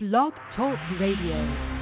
Blog Talk Radio.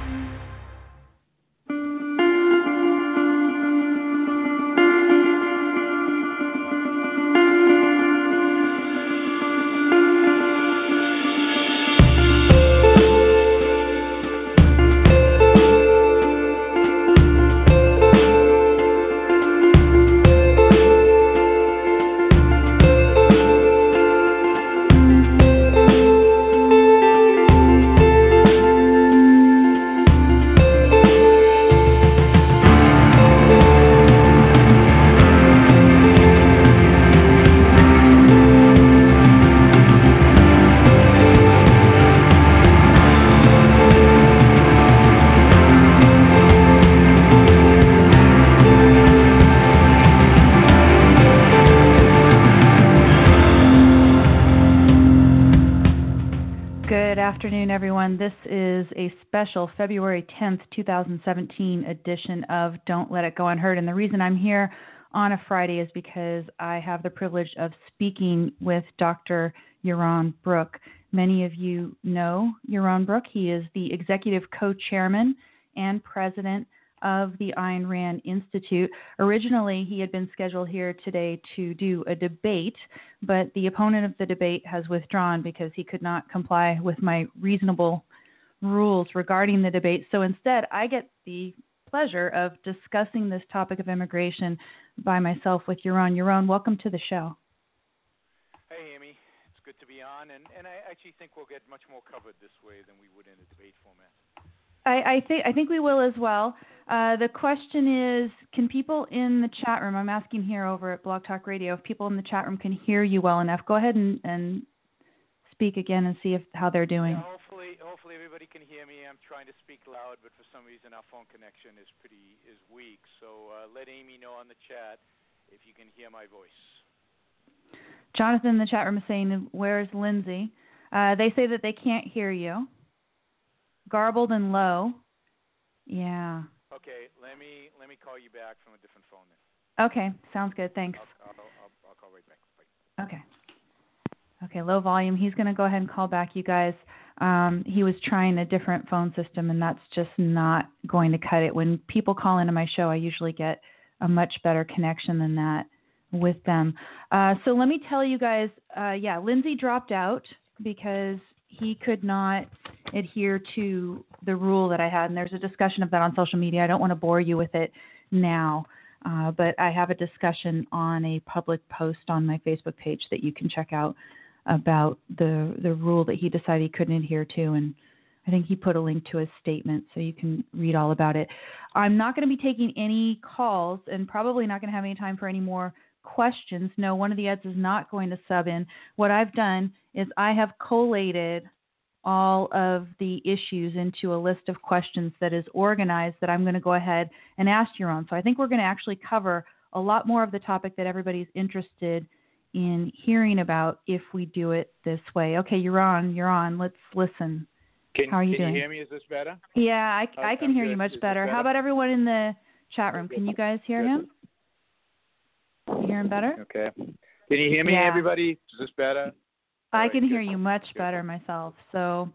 Special February 10th, 2017 edition of Don't Let It Go Unheard. And the reason I'm here on a Friday is because I have the privilege of speaking with Dr. Yaron Brook. Many of you know Yaron Brook. He is the executive co chairman and president of the Ayn Rand Institute. Originally, he had been scheduled here today to do a debate, but the opponent of the debate has withdrawn because he could not comply with my reasonable rules regarding the debate. So instead, I get the pleasure of discussing this topic of immigration by myself with Yaron. Yaron, welcome to the show. Hey, Amy. It's good to be on, and, and I actually think we'll get much more covered this way than we would in a debate format. I, I think I think we will as well. Uh, the question is, can people in the chat room? I'm asking here over at Blog Talk Radio if people in the chat room can hear you well enough. Go ahead and, and speak again and see if how they're doing. Yeah, hopefully everybody can hear me. I'm trying to speak loud, but for some reason our phone connection is pretty is weak. So uh, let Amy know on the chat if you can hear my voice. Jonathan in the chat room is saying, "Where's Lindsay?" Uh, they say that they can't hear you. Garbled and low. Yeah. Okay, let me let me call you back from a different phone then. Okay, sounds good. Thanks. I'll, I'll, I'll, I'll call right back. Bye. Okay. Okay, low volume. He's going to go ahead and call back you guys um, he was trying a different phone system, and that's just not going to cut it. When people call into my show, I usually get a much better connection than that with them. Uh, so let me tell you guys uh, yeah, Lindsay dropped out because he could not adhere to the rule that I had, and there's a discussion of that on social media. I don't want to bore you with it now. Uh, but I have a discussion on a public post on my Facebook page that you can check out about the the rule that he decided he couldn't adhere to and I think he put a link to his statement so you can read all about it. I'm not going to be taking any calls and probably not going to have any time for any more questions. No, one of the eds is not going to sub in. What I've done is I have collated all of the issues into a list of questions that is organized that I'm going to go ahead and ask Yaron. So I think we're going to actually cover a lot more of the topic that everybody's interested in hearing about if we do it this way. Okay, you're on. You're on. Let's listen. Can, How are you can doing? you hear me? Is this better? Yeah, I, I can I'm hear good. you much better. better? How about everyone in the chat room? Can you guys hear him? Can you hear him better? Okay. Can you hear me, Yeah. everybody? Is this better? I can hear good. you much Good. better myself. So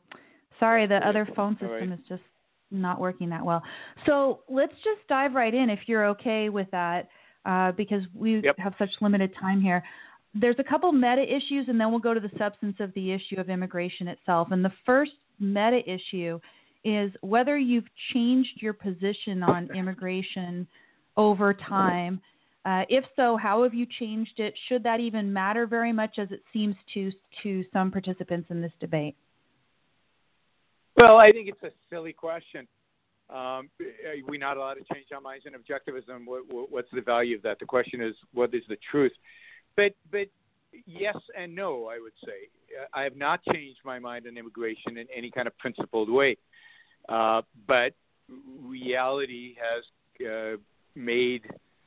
sorry, the other phone system right. is just not working that well. So let's just dive right in if you're okay with that, uh, because we Yep. have such limited time here. There's a couple meta issues, and then we'll go to the substance of the issue of immigration itself. And the first meta issue is whether you've changed your position on immigration over time. Uh, if so, how have you changed it? Should that even matter very much as it seems to to some participants in this debate? Well, I think it's a silly question. Um, are we not allowed to change our minds in objectivism? What, what's the value of that? The question is, what is the truth? But, but yes and no, I would say. Uh, I have not changed my mind on immigration in any kind of principled way. Uh, but reality has uh, made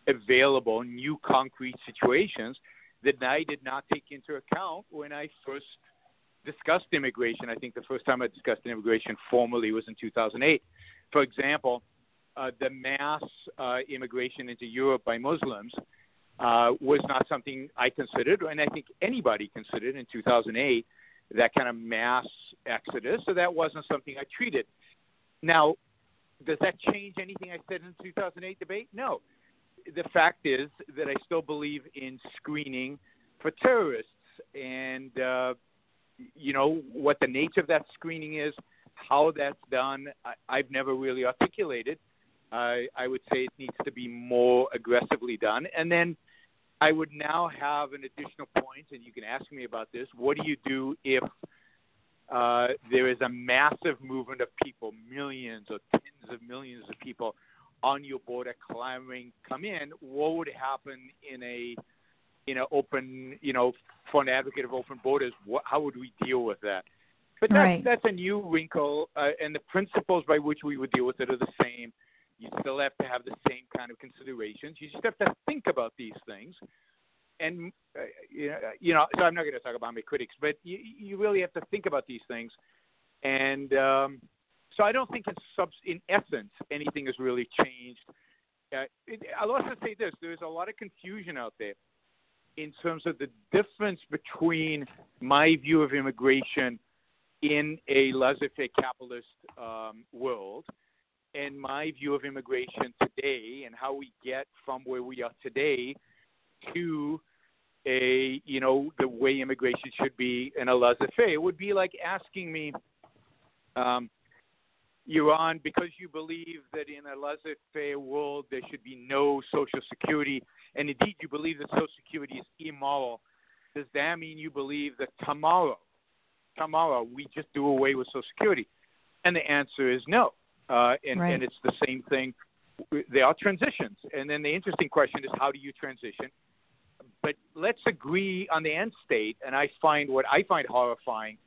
available new concrete situations that I did not take into account when I first discussed immigration. I think the first time I discussed immigration formally was in 2008. For example, uh, the mass uh, immigration into Europe by Muslims uh, was not something I considered, and I think anybody considered in 2008 that kind of mass exodus. So that wasn't something I treated. Now, does that change anything I said in the 2008 debate? No. The fact is that I still believe in screening for terrorists, and uh, you know what the nature of that screening is, how that's done. I, I've never really articulated. I, I would say it needs to be more aggressively done, and then I would now have an additional point, and you can ask me about this. What do you do if uh, there is a massive movement of people, millions or tens of millions of people on your border clamoring come in? What would happen in a in an open, you know, for an advocate of open borders? What, how would we deal with that? But that's, right. that's a new wrinkle, uh, and the principles by which we would deal with it are the same. You still have to have the same kind of considerations. You just have to think about these things. And uh, you know, you know, so I'm not going to talk about my critics, but you, you really have to think about these things. And um, so I don't think in sub, in essence, anything has really changed. Uh, it, I'll also say this: there's a lot of confusion out there in terms of the difference between my view of immigration in a laissez-faire capitalist um, world and my view of immigration today and how we get from where we are today to a you know the way immigration should be in a laissez-faire. It would be like asking me, um, Yaron, because you believe that in a laissez-faire world there should be no social security, and indeed you believe that social security is immoral. Does that mean you believe that tomorrow, tomorrow we just do away with social security? And the answer is no. Uh, and, right. and it's the same thing. There are transitions, and then the interesting question is how do you transition? But let's agree on the end state. And I find what I find horrifying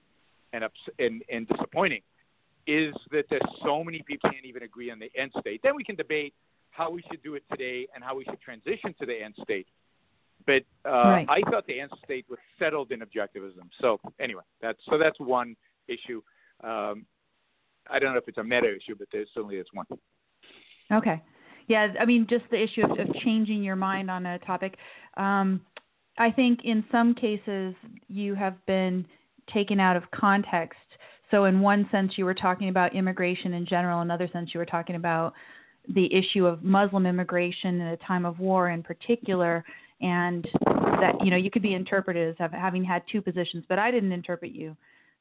and ups- and, and disappointing is that there's so many people can't even agree on the end state. Then we can debate how we should do it today and how we should transition to the end state. But uh, right. I thought the end state was settled in objectivism. So anyway, that's so that's one issue. Um, I don't know if it's a meta issue, but there certainly is one. Okay. Yeah, I mean, just the issue of, of changing your mind on a topic. Um, I think in some cases you have been taken out of context. So, in one sense, you were talking about immigration in general. In another sense, you were talking about the issue of Muslim immigration in a time of war in particular, and that you know you could be interpreted as having had two positions. But I didn't interpret you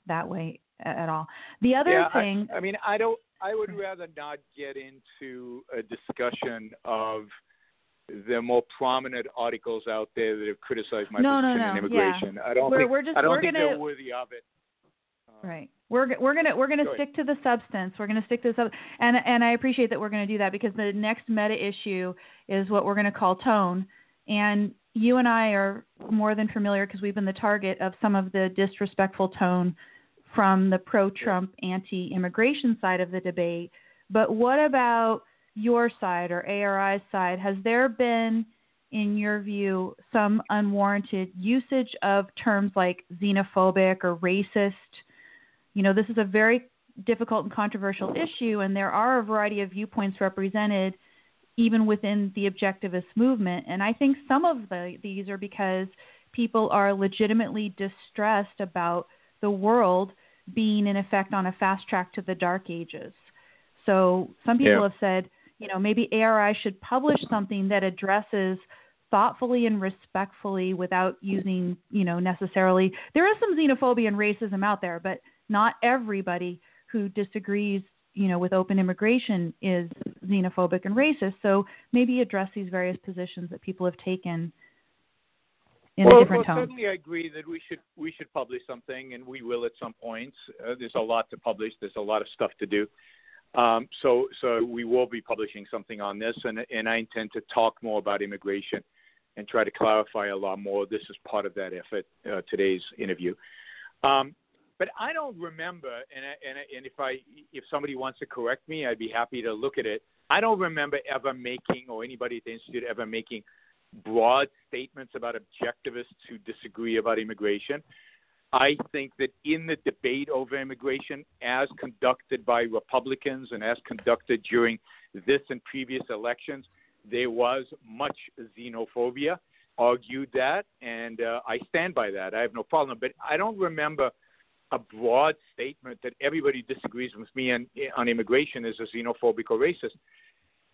that way at all. The other yeah, thing, I, I mean, I don't. I would rather not get into a discussion of the more prominent articles out there that have criticized my no, position no, no. immigration. Yeah. I don't we're, think we're just, I don't we're think gonna, they're worthy of it. Uh, right. We're we're gonna we're gonna Go stick to the substance. We're gonna stick to the sub, and and I appreciate that we're gonna do that because the next meta issue is what we're gonna call tone, and you and I are more than familiar because we've been the target of some of the disrespectful tone from the pro-Trump, anti-immigration side of the debate. But what about your side or ARI's side? Has there been, in your view, some unwarranted usage of terms like xenophobic or racist? You know, this is a very difficult and controversial issue, and there are a variety of viewpoints represented even within the objectivist movement. And I think some of the, these are because people are legitimately distressed about the world being in effect on a fast track to the dark ages. So some people Yeah. have said, you know, maybe ARI should publish something that addresses thoughtfully and respectfully without using, you know, necessarily there is some xenophobia and racism out there, but not everybody who disagrees, you know, with open immigration is xenophobic and racist. So maybe address these various positions that people have taken in well, a different well, tone. certainly I agree that we should we should publish something, and we will at some point. Uh, there's a lot to publish. There's a lot of stuff to do. Um, so so we will be publishing something on this, and and I intend to talk more about immigration and try to clarify a lot more. This is part of that effort. Uh, today's interview. Um, but I don't remember, and I, and I, and if I if somebody wants to correct me, I'd be happy to look at it. I don't remember ever making, or anybody at the institute ever making broad statements about objectivists who disagree about immigration. I think that in the debate over immigration, as conducted by Republicans and as conducted during this and previous elections, there was much xenophobia. Argued that, and uh, I stand by that. I have no problem. But I don't remember a broad statement that everybody disagrees with me on, on immigration is a xenophobic or racist.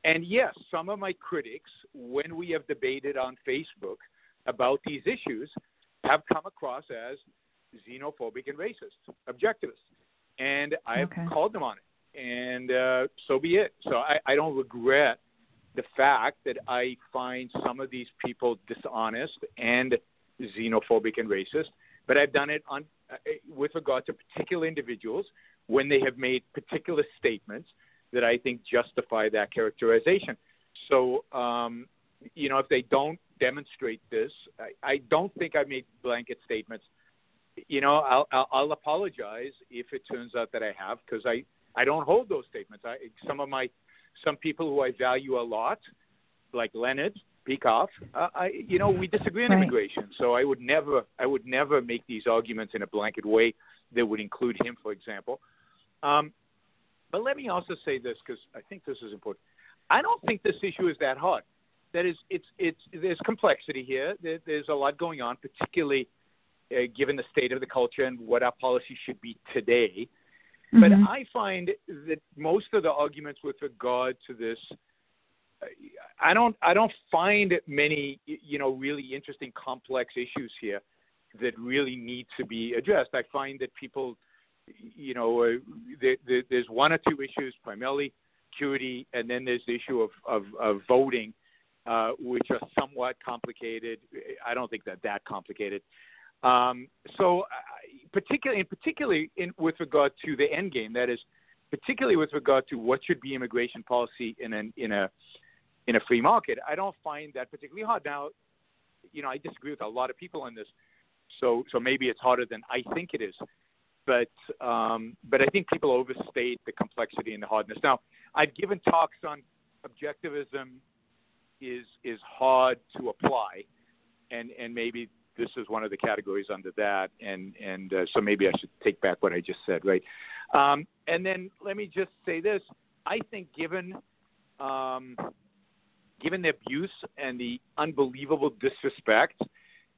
And yes, some of my critics, when we have debated on Facebook about these issues, have come across as xenophobic and racist, objectivists. And I have okay. called them on it. And uh, so be it. So I, I don't regret the fact that I find some of these people dishonest and xenophobic and racist, but I've done it on uh, with regard to particular individuals when they have made particular statements that I think justify that characterization. So, um, you know, if they don't demonstrate this, I, I don't think I've made blanket statements. You know, I'll, I'll, I'll apologize if it turns out that I have because I, I don't hold those statements. I, some of my some people who I value a lot, like Leonard Peikoff, uh, I, you know, we disagree on right. immigration. So I would never, I would never make these arguments in a blanket way that would include him, for example. Um, but let me also say this because I think this is important. I don't think this issue is that hard. That is, it's, it's, there's complexity here. There, there's a lot going on, particularly uh, given the state of the culture and what our policy should be today. But Mhm. I find that most of the arguments with regard to this, I don't, I don't find many, you know, really interesting, complex issues here that really need to be addressed. I find that people, you know, uh, there, there, there's one or two issues, primarily security, and then there's the issue of, of, of voting, uh, which are somewhat complicated. I don't think that that complicated. Um, so, particularly, in particularly in, with regard to the end game, that is, particularly with regard to what should be immigration policy in an in a in a free market, I don't find that particularly hard. Now, you know, I disagree with a lot of people on this, so so maybe it's harder than I think it is. But um, but I think people overstate the complexity and the hardness. Now, I've given talks on objectivism is is hard to apply, and and maybe this is one of the categories under that, and and uh, so maybe I should take back what I just said, right? Um, and then let me just say this: I think given um, given the abuse and the unbelievable disrespect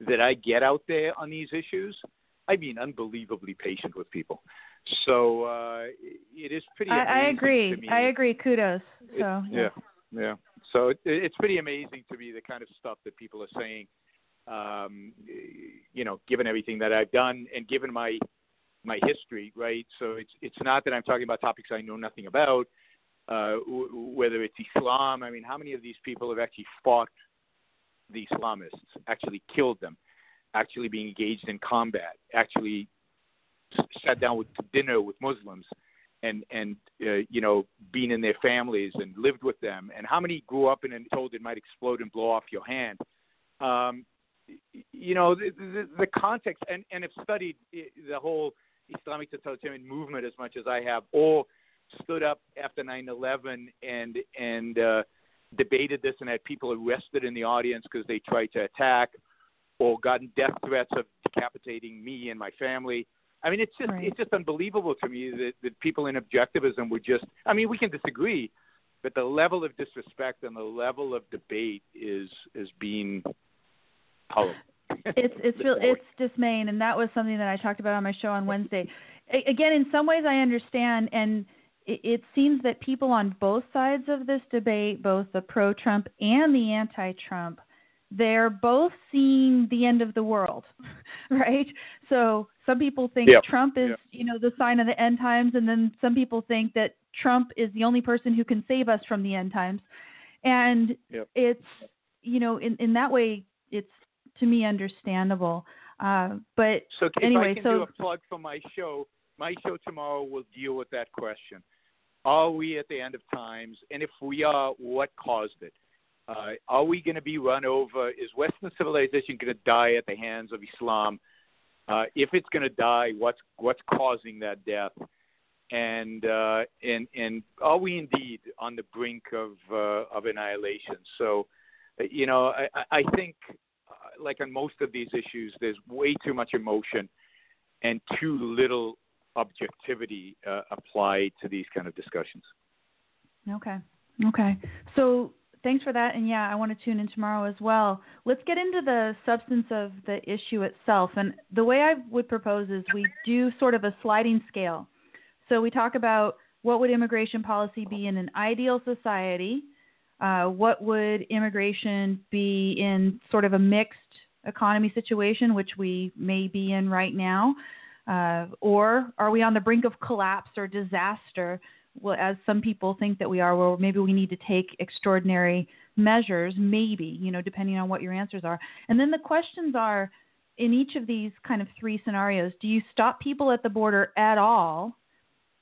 that I get out there on these issues, I mean unbelievably patient with people. So uh, it is pretty. I, I agree. I agree. Kudos. It- So yeah, yeah. So it, it's pretty amazing to me the kind of stuff that people are saying. Um, you know, given everything that I've done and given my my history, right? So it's it's not that I'm talking about topics I know nothing about. Uh, w- whether it's Islam, I mean, how many of these people have actually fought the Islamists, actually killed them, actually being engaged in combat, actually sat down with to dinner with Muslims, and and uh, you know being in their families and lived with them, and how many grew up and told it might explode and blow off your hand. Um, you know the, the, the context, and and have studied the whole Islamic totalitarian movement as much as I have, or stood up after 9/11 and and uh, debated this and had people arrested in the audience because they tried to attack, or gotten death threats of decapitating me and my family. I mean, it's just Right. it's just unbelievable to me that, that people in objectivism would just. I mean, we can disagree, but the level of disrespect and the level of debate is is being it's it's real it's dismaying and that was something that I talked about on my show on Wednesday. A- again, in some ways I understand and it, it seems that people on both sides of this debate, both the pro-Trump and the anti-Trump, they're both seeing the end of the world, right? So some people think Yep. Trump is, Yep. you know, the sign of the end times, and then some people think that Trump is the only person who can save us from the end times. And Yep. it's, you know, in in that way, it's to me understandable. Uh, but So Anyway, I can so- do a plug for my show, my show tomorrow will deal with that question. Are we at the end of times? And if we are, what caused it? Uh, are we going to be run over? Is Western civilization going to die at the hands of Islam? Uh, if it's going to die, what's what's causing that death? And uh, and and are we indeed on the brink of uh, of annihilation? So, you know, I, I I think, uh, like on most of these issues, there's way too much emotion and too little objectivity uh, applied to these kind of discussions. Okay. Okay. So thanks for that. And yeah, I want to tune in tomorrow as well. Let's get into the substance of the issue itself. And the way I would propose is we do sort of a sliding scale. So we talk about what would immigration policy be in an ideal society? Uh, what would immigration be in sort of a mixed economy situation, which we may be in right now? Uh, or are we on the brink of collapse or disaster, well, as some people think that we are, where maybe we need to take extraordinary measures, maybe, you know, depending on what your answers are. And then the questions are in each of these kind of three scenarios do you stop people at the border at all?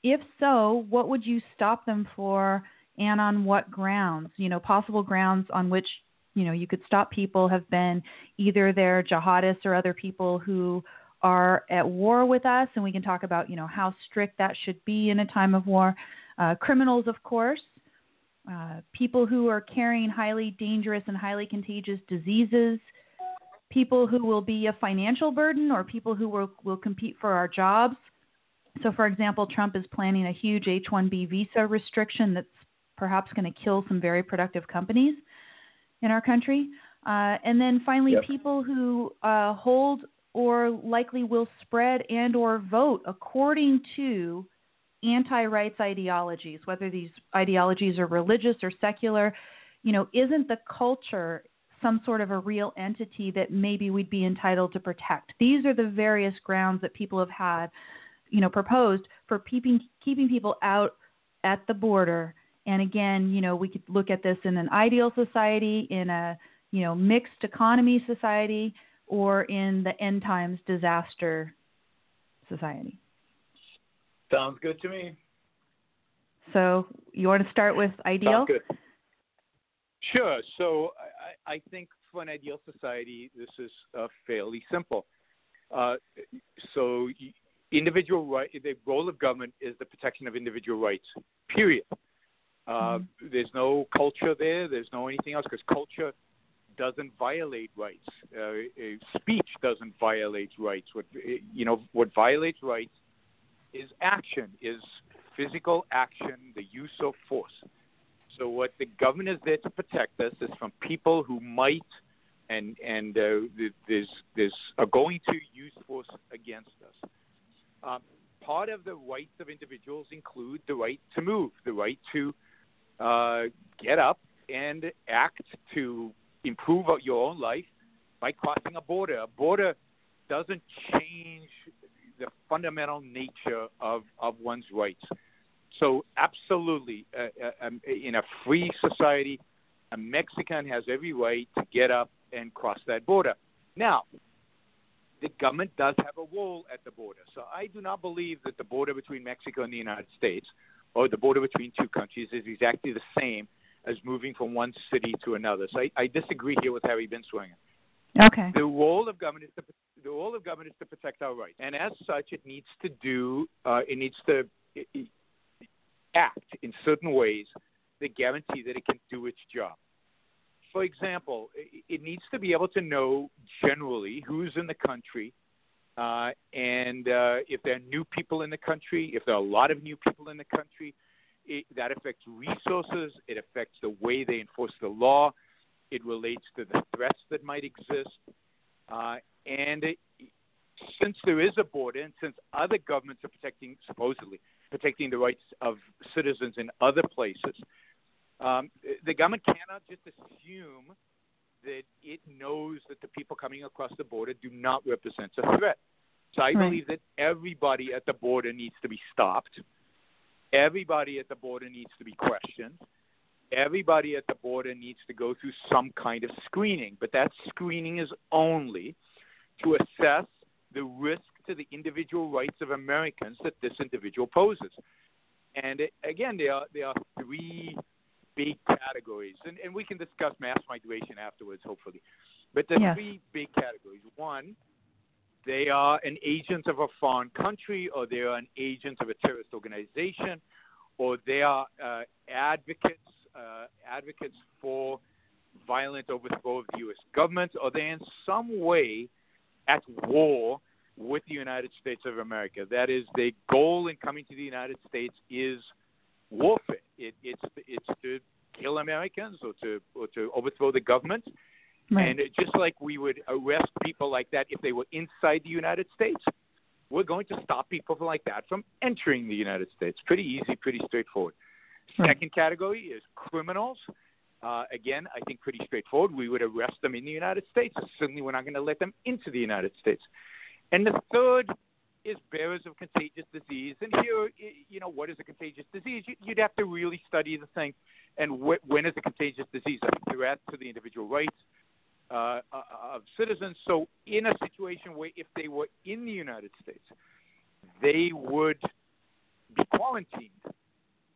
If so, what would you stop them for and on what grounds? You know, possible grounds on which, you know, you could stop people have been either they're jihadists or other people who are at war with us, and we can talk about, you know, how strict that should be in a time of war. Uh, criminals, of course, uh, people who are carrying highly dangerous and highly contagious diseases, people who will be a financial burden, or people who will, will compete for our jobs. So, for example, Trump is planning a huge H 1B visa restriction that's perhaps going to kill some very productive companies in our country. Uh, and then finally, yep. people who uh, hold or likely will spread and or vote according to anti-rights ideologies, whether these ideologies are religious or secular. You know, isn't the culture some sort of a real entity that maybe we'd be entitled to protect? These are the various grounds that people have had you know proposed for keeping keeping people out at the border. And again, you know, we could look at this in an ideal society, in a you know mixed economy society, or in the end times disaster society. Sounds good to me. So you want to start with ideal? Sounds good. Sure. So I, I think for an ideal society, this is uh, fairly simple. Uh, so individual right, the role of government is the protection of individual rights. Period. Uh, mm-hmm. There's no culture there. There's no anything else because culture doesn't violate rights. Uh, speech doesn't violate rights. What you know, what violates rights is action, is physical action, the use of force. So what the government is there to protect us is from people who might and and uh, there's there's are going to use force against us. Um, part of the rights of individuals include the right to move, the right to uh, get up and act to improve your own life by crossing a border. A border doesn't change the fundamental nature of, of one's rights. So, absolutely, uh, uh, um, in a free society, a Mexican has every right to get up and cross that border. Now, the government does have a wall at the border. So I do not believe that the border between Mexico and the United States, or the border between two countries, is exactly the same as moving from one city to another. So I, I disagree here with Harry Binswanger. Okay. The role of government is to the role of government is to protect our rights, and as such, it needs to do uh, it needs to act in certain ways that guarantee that it can do its job for example, it needs to be able to know generally who's in the country, uh, and uh, if there are new people in the country, if there are a lot of new people in the country, it, that affects resources. It affects the way they enforce the law. It relates to the threats that might exist. Uh, and it, since there is a border, and since other governments are protecting, supposedly, protecting the rights of citizens in other places, um, the government cannot just assume that it knows that the people coming across the border do not represent a threat. So I right. believe that everybody at the border needs to be stopped. Everybody at the border needs to be questioned. Everybody at the border needs to go through some kind of screening, but that screening is only to assess the risk to the individual rights of Americans that this individual poses. And it, again, there are, there are three big categories, and, and we can discuss mass migration afterwards, hopefully. But the yes. three big categories. One, they are an agent of a foreign country, or they are an agent of a terrorist organization, or they are uh, advocates uh, advocates for violent overthrow of the U.S. government, or they in some way at war with the United States of America. That is, their goal in coming to the United States is warfare. It, it's it's to kill Americans Americans or to or to overthrow the government. Right. And just like we would arrest people like that if they were inside the United States, we're going to stop people like that from entering the United States. Pretty easy, pretty straightforward. Second category is criminals. Uh, again, I think pretty straightforward. We would arrest them in the United States. Certainly, we're not going to let them into the United States. And the third is bearers of contagious disease. And here, you know, what is a contagious disease? You'd have to really study the thing. And wh- when is a contagious disease a threat to the individual rights uh, uh, of citizens? So, in a situation where if they were in the United States, they would be quarantined.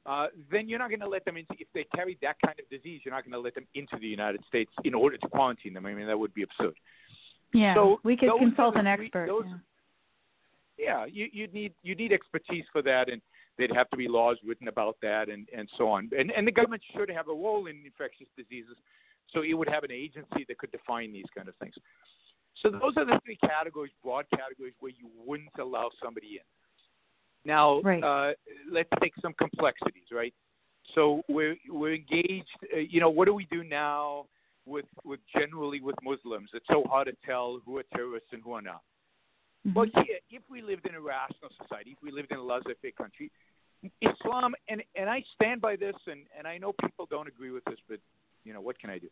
Uh, then you're not going to let them into. If they carry that kind of disease, you're not going to let them into the United States in order to quarantine them. I mean, that would be absurd. Yeah, so we could consult an expert. Those, yeah yeah, you you need you need expertise for that, and there'd have to be laws written about that, and and so on. And and the government should have a role in infectious diseases, so it would have an agency that could define these kind of things. So those are the three categories, broad categories, where you wouldn't allow somebody in. Now, right. uh, let's take some complexities, right? So we're we're engaged. Uh, you know, what do we do now with with generally with Muslims? It's so hard to tell who are terrorists and who are not. Mm-hmm. Here, if we lived in a rational society, if we lived in a laissez-faire country, Islam, and and I stand by this, and and I know people don't agree with this, but you know what can I do?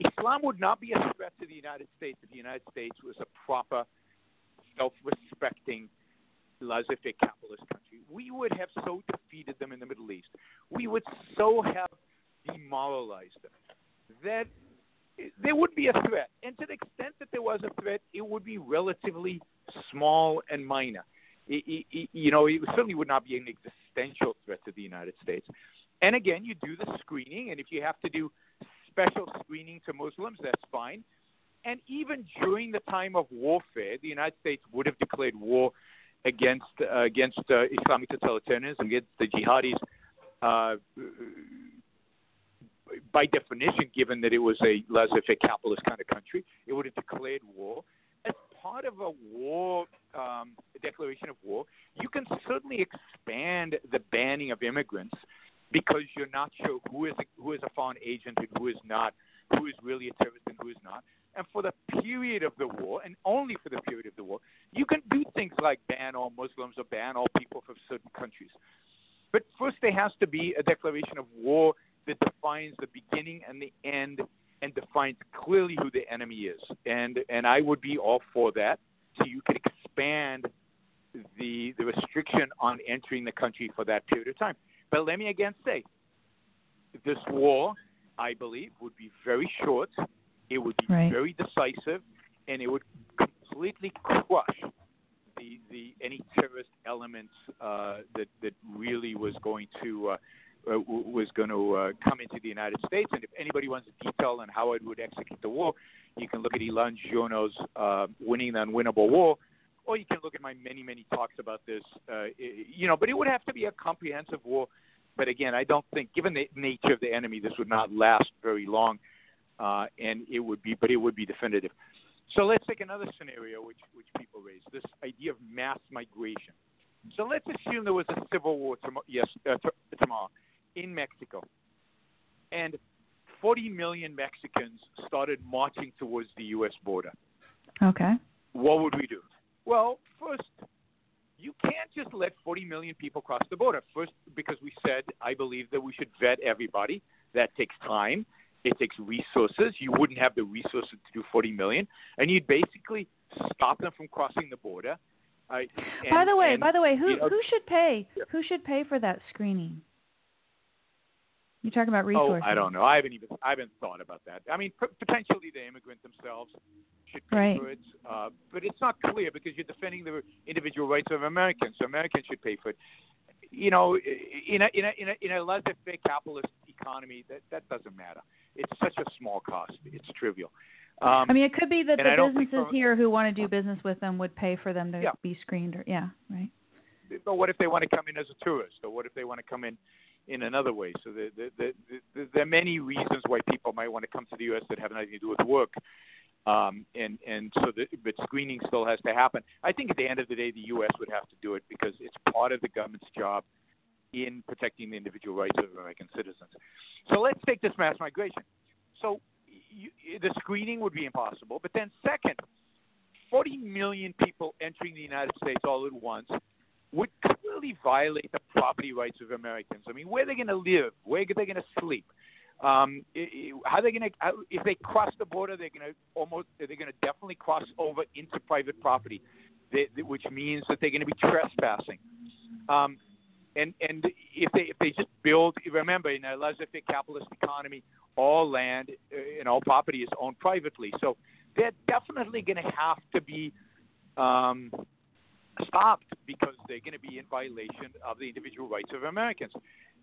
Islam would not be a threat to the United States if the United States was a proper, self-respecting, laissez-faire capitalist country. We would have so defeated them in the Middle East. We would so have demoralized them that there would be a threat. And to the extent that there was a threat, it would be relatively small and minor. It, it, you know, it certainly would not be an existential threat to the United States. And again, you do the screening, and if you have to do special screening to Muslims, that's fine. And even during the time of warfare, the United States would have declared war against uh, against uh, Islamic totalitarianism, against the jihadis. Uh, by definition, given that it was a laissez-faire capitalist kind of country, it would have declared war. As part of a war, um, a declaration of war, you can certainly expand the banning of immigrants because you're not sure who is a, who is a foreign agent and who is not, who is really a terrorist and who is not. And for the period of the war, and only for the period of the war, you can do things like ban all Muslims or ban all people from certain countries. But first, there has to be a declaration of war that defines the beginning and the end and defines clearly who the enemy is. And and I would be all for that. So you could expand the the restriction on entering the country for that period of time. But let me again say, this war, I believe, would be very short. It would be right. very decisive, and it would completely crush the the any terrorist elements uh, that that really was going to. Uh, uh, was going to uh, come into the United States. And if anybody wants a detail on how it would execute the war, you can look at Elan Journo's uh, Winning the Unwinnable War, or you can look at my many, many talks about this. Uh, you know, but it would have to be a comprehensive war. But again, I don't think, given the nature of the enemy, this would not last very long, uh, and it would be, but it would be definitive. So let's take another scenario, which which people raise: this idea of mass migration. So let's assume there was a civil war tomorrow. Yes, uh, t- tomorrow in Mexico. And 40 million Mexicans started marching towards the U.S. border. Okay. What would we do? Well, first, you can't just let 40 million people cross the border. First, because we said, I believe that we should vet everybody. That takes time. It takes resources. You wouldn't have the resources to do 40 million. And you'd basically stop them from crossing the border. Uh, and, by the way, and, by the way, who you know, who should pay? Yeah. Who should pay for that screening? You're talking about resources. Oh, I don't know. I haven't even I haven't thought about that. I mean, p- potentially the immigrant themselves should pay Right. for it, uh, but it's not clear because you're defending the individual rights of Americans. So Americans should pay for it. You know, in a in a in a, in a laissez-faire capitalist economy, that that doesn't matter. It's such a small cost. It's trivial. Um, I mean, it could be that the businesses from- here who want to do business with them would pay for them to Yeah. be screened. Or yeah, right. but what if they want to come in as a tourist, or what if they want to come in in another way? So the, the, the, the, there are many reasons why people might want to come to the U.S. that have nothing to do with work, um, and and so the, but screening still has to happen. I think at the end of the day, the U.S. would have to do it because it's part of the government's job in protecting the individual rights of American citizens. So let's take this mass migration. So you, the screening would be impossible, but then second, 40 million people entering the United States all at once would clearly violate the property rights of Americans. I mean, where are they going to live? Where are they going to sleep? Um, how they going to? If they cross the border, they're going to almost. They're going to definitely cross over into private property, they, which means that they're going to be trespassing. Um, and and if they if they just build, remember in a laissez-faire capitalist economy, all land uh, and all property is owned privately. So they're definitely going to have to be um, stopped because they're going to be in violation of the individual rights of Americans.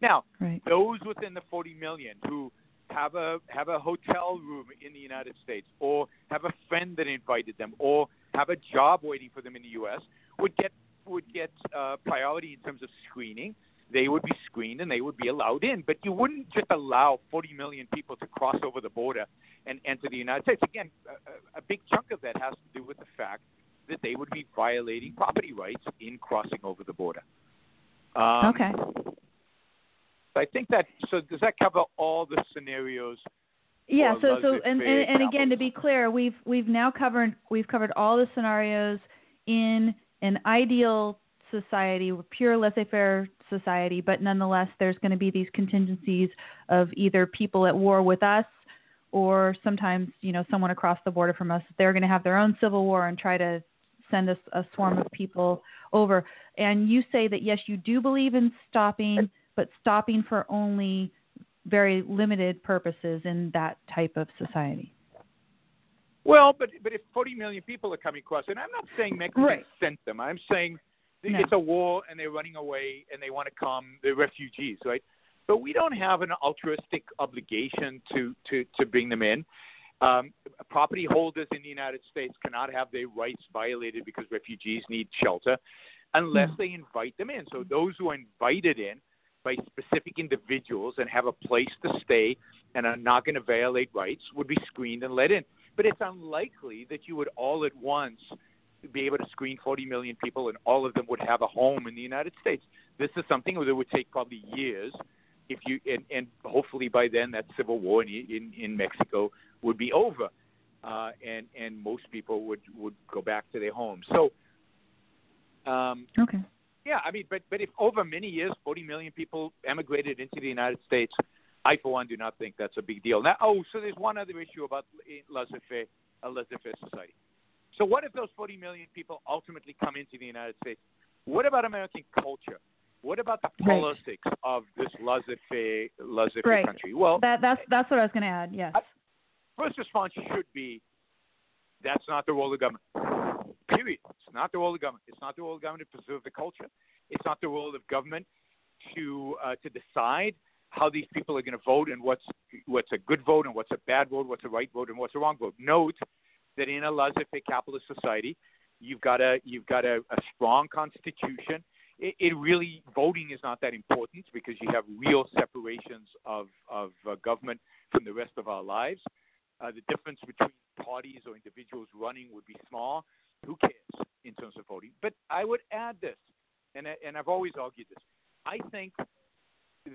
Now, right. those within the 40 million who have a have a hotel room in the United States, or have a friend that invited them, or have a job waiting for them in the U.S. would get would get uh, priority in terms of screening. They would be screened and they would be allowed in. But you wouldn't just allow 40 million people to cross over the border and enter the United States. Again, a, a big chunk of that has to do with the fact that they would be violating property rights in crossing over the border. Um, okay. I think that so does that cover all the scenarios? Yeah. So so and, and, and again to be clear, we've we've now covered we've covered all the scenarios in an ideal society, pure laissez-faire society, but nonetheless, there's going to be these contingencies of either people at war with us or sometimes, you know, someone across the border from us. They're going to have their own civil war and try to send us a swarm of people over. And you say that yes, you do believe in stopping, but stopping for only very limited purposes in that type of society. Well, but but if 40 million people are coming across, and I'm not saying Mexico right. sent them. I'm saying no. it's a war and they're running away and they want to come. They're refugees, right? But we don't have an altruistic obligation to to to bring them in. Um, property holders in the United States cannot have their rights violated because refugees need shelter unless mm. they invite them in. So those who are invited in by specific individuals and have a place to stay and are not going to violate rights would be screened and let in. But it's unlikely that you would all at once be able to screen 40 million people and all of them would have a home in the United States. This is something that would take probably years if you and, and hopefully by then that civil war in in, in Mexico would be over, uh, and and most people would would go back to their homes. So, um, okay, yeah, I mean, but but if over many years, 40 million people emigrated into the United States, I for one do not think that's a big deal. Now, oh, so there's one other issue about laissez-faire, a laissez-faire society. So what if those 40 million people ultimately come into the United States? What about American culture? What about the politics right. of this laissez-faire, laissez-faire right. country? Well, that, that's that's what I was going to add. Yes. First response should be, that's not the role of government. Period. It's not the role of government. It's not the role of government to preserve the culture. It's not the role of government to uh, to decide how these people are going to vote and what's what's a good vote and what's a bad vote, what's a right vote and what's a wrong vote. Note that in a laissez-faire capitalist society, you've got a you've got a, a strong constitution it, it really voting is not that important because you have real separations of of uh, government from the rest of our lives. Uh, the difference between parties or individuals running would be small. Who cares in terms of voting? But I would add this, and and I've always argued this. I think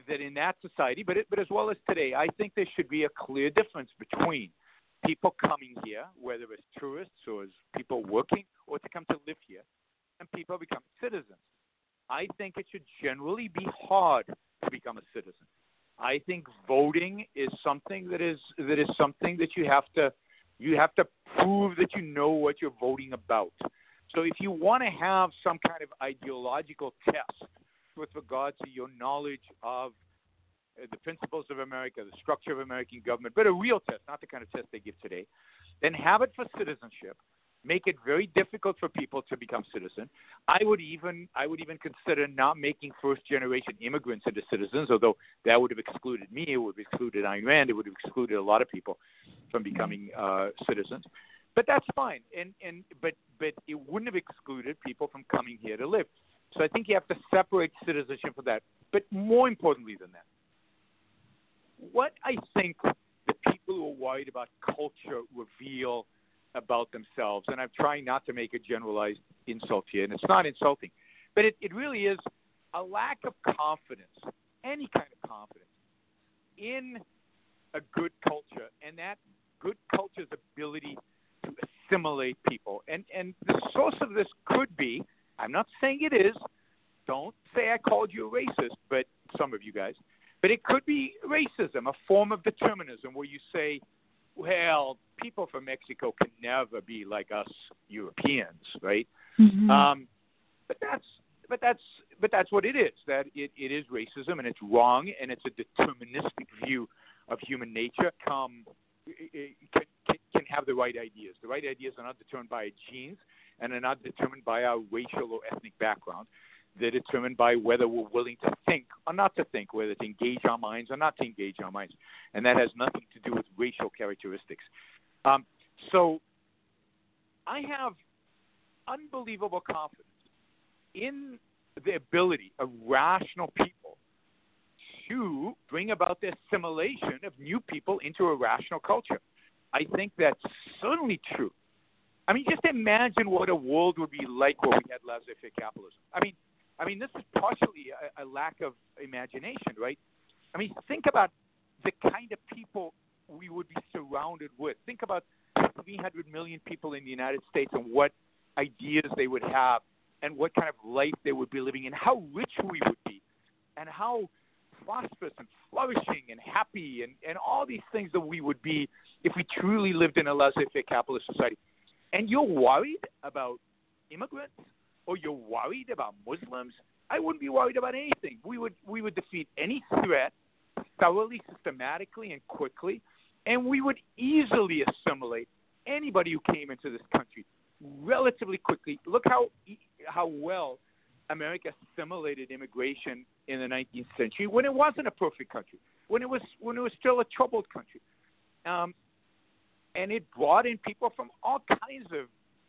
that in that society, but it, but as well as today, I think there should be a clear difference between people coming here, whether it's tourists or as people working or to come to live here, and people become citizens. I think it should generally be hard to become a citizen. I think voting is something that is that is something that you have to you have to prove that you know what you're voting about. So if you want to have some kind of ideological test with regard to your knowledge of uh, the principles of America, the structure of American government, but a real test, not the kind of test they give today, then have it for citizenship make it very difficult for people to become citizen. I would even I would even consider not making first generation immigrants into citizens, although that would have excluded me, it would have excluded Ayn Rand, it would have excluded a lot of people from becoming uh, citizens. But that's fine, and and but but it wouldn't have excluded people from coming here to live. So I think you have to separate citizenship from that. But more importantly than that, what I think the people who are worried about culture reveal about themselves. And I'm trying not to make a generalized insult here, and it's not insulting, but it, it really is a lack of confidence, any kind of confidence, in a good culture, and that good culture's ability to assimilate people. And and the source of this could be, I'm not saying it is. Don't say I called you a racist, but some of you guys. But it could be racism, a form of determinism where you say, well, people from Mexico can never be like us Europeans, right? Mm-hmm. Um, but that's but that's but that's what it is. That it, it is racism and it's wrong and it's a deterministic view of human nature. Come can, can, can have the right ideas. The right ideas are not determined by genes and are not determined by our racial or ethnic background. They're determined by whether we're willing to think or not to think, whether to engage our minds or not to engage our minds. And that has nothing to do with racial characteristics. Um, so I have unbelievable confidence in the ability of rational people to bring about the assimilation of new people into a rational culture. I think that's certainly true. I mean, just imagine what a world would be like where we had laissez-faire capitalism. I mean, I mean, this is partially a, a lack of imagination, right? I mean, think about the kind of people we would be surrounded with. Think about 300 million people in the United States and what ideas they would have and what kind of life they would be living and how rich we would be and how prosperous and flourishing and happy and, and all these things that we would be if we truly lived in a laissez-faire capitalist society. And you're worried about immigrants or you're worried about Muslims, I wouldn't be worried about anything. We would we would defeat any threat thoroughly, systematically, and quickly, and we would easily assimilate anybody who came into this country relatively quickly. Look how how well America assimilated immigration in the 19th century when it wasn't a perfect country, when it was when it was still a troubled country, um, and it brought in people from all kinds of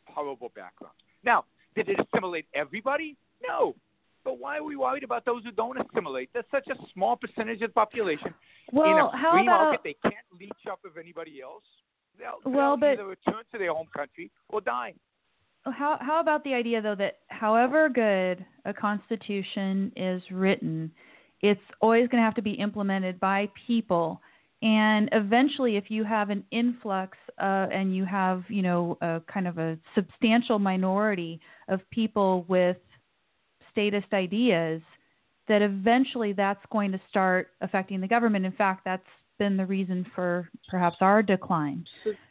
horrible backgrounds. Now, did it assimilate everybody? No. But why are we worried about those who don't assimilate? That's such a small percentage of the population. Well, in a how free about, market, they can't leech off of anybody else. They'll, Well, they'll but- either return to their home country or die. How how about the idea though that however good a constitution is written, it's always going to have to be implemented by people. And eventually, if you have an influx uh, and you have, you know, a kind of a substantial minority of people with statist ideas, that eventually that's going to start affecting the government. In fact, that's been the reason for perhaps our decline.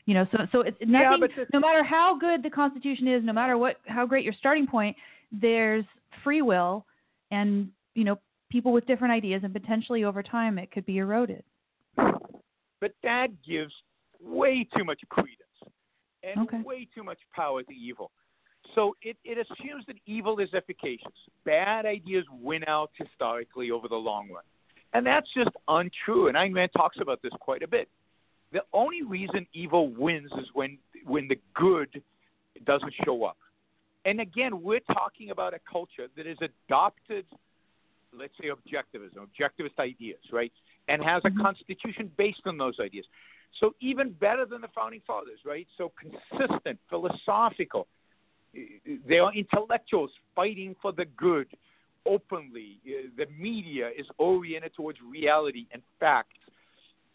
You know, so so it's Yeah, nothing. this- no matter how good the Constitution is, no matter what how great your starting point, there's free will, and you know people with different ideas, and potentially over time it could be eroded. But that gives way too much credence and Okay. way too much power to evil. So it, it assumes that evil is efficacious. Bad ideas win out historically over the long run. And that's just untrue. And Ayn Rand talks about this quite a bit. The only reason evil wins is when when the good doesn't show up. And again, we're talking about a culture that has adopted, let's say, objectivism, objectivist ideas, right? And has a Mhm. constitution based on those ideas. So even better than the founding fathers, right? So consistent, philosophical. They are intellectuals fighting for the good openly. Uh, The media is oriented towards reality and facts.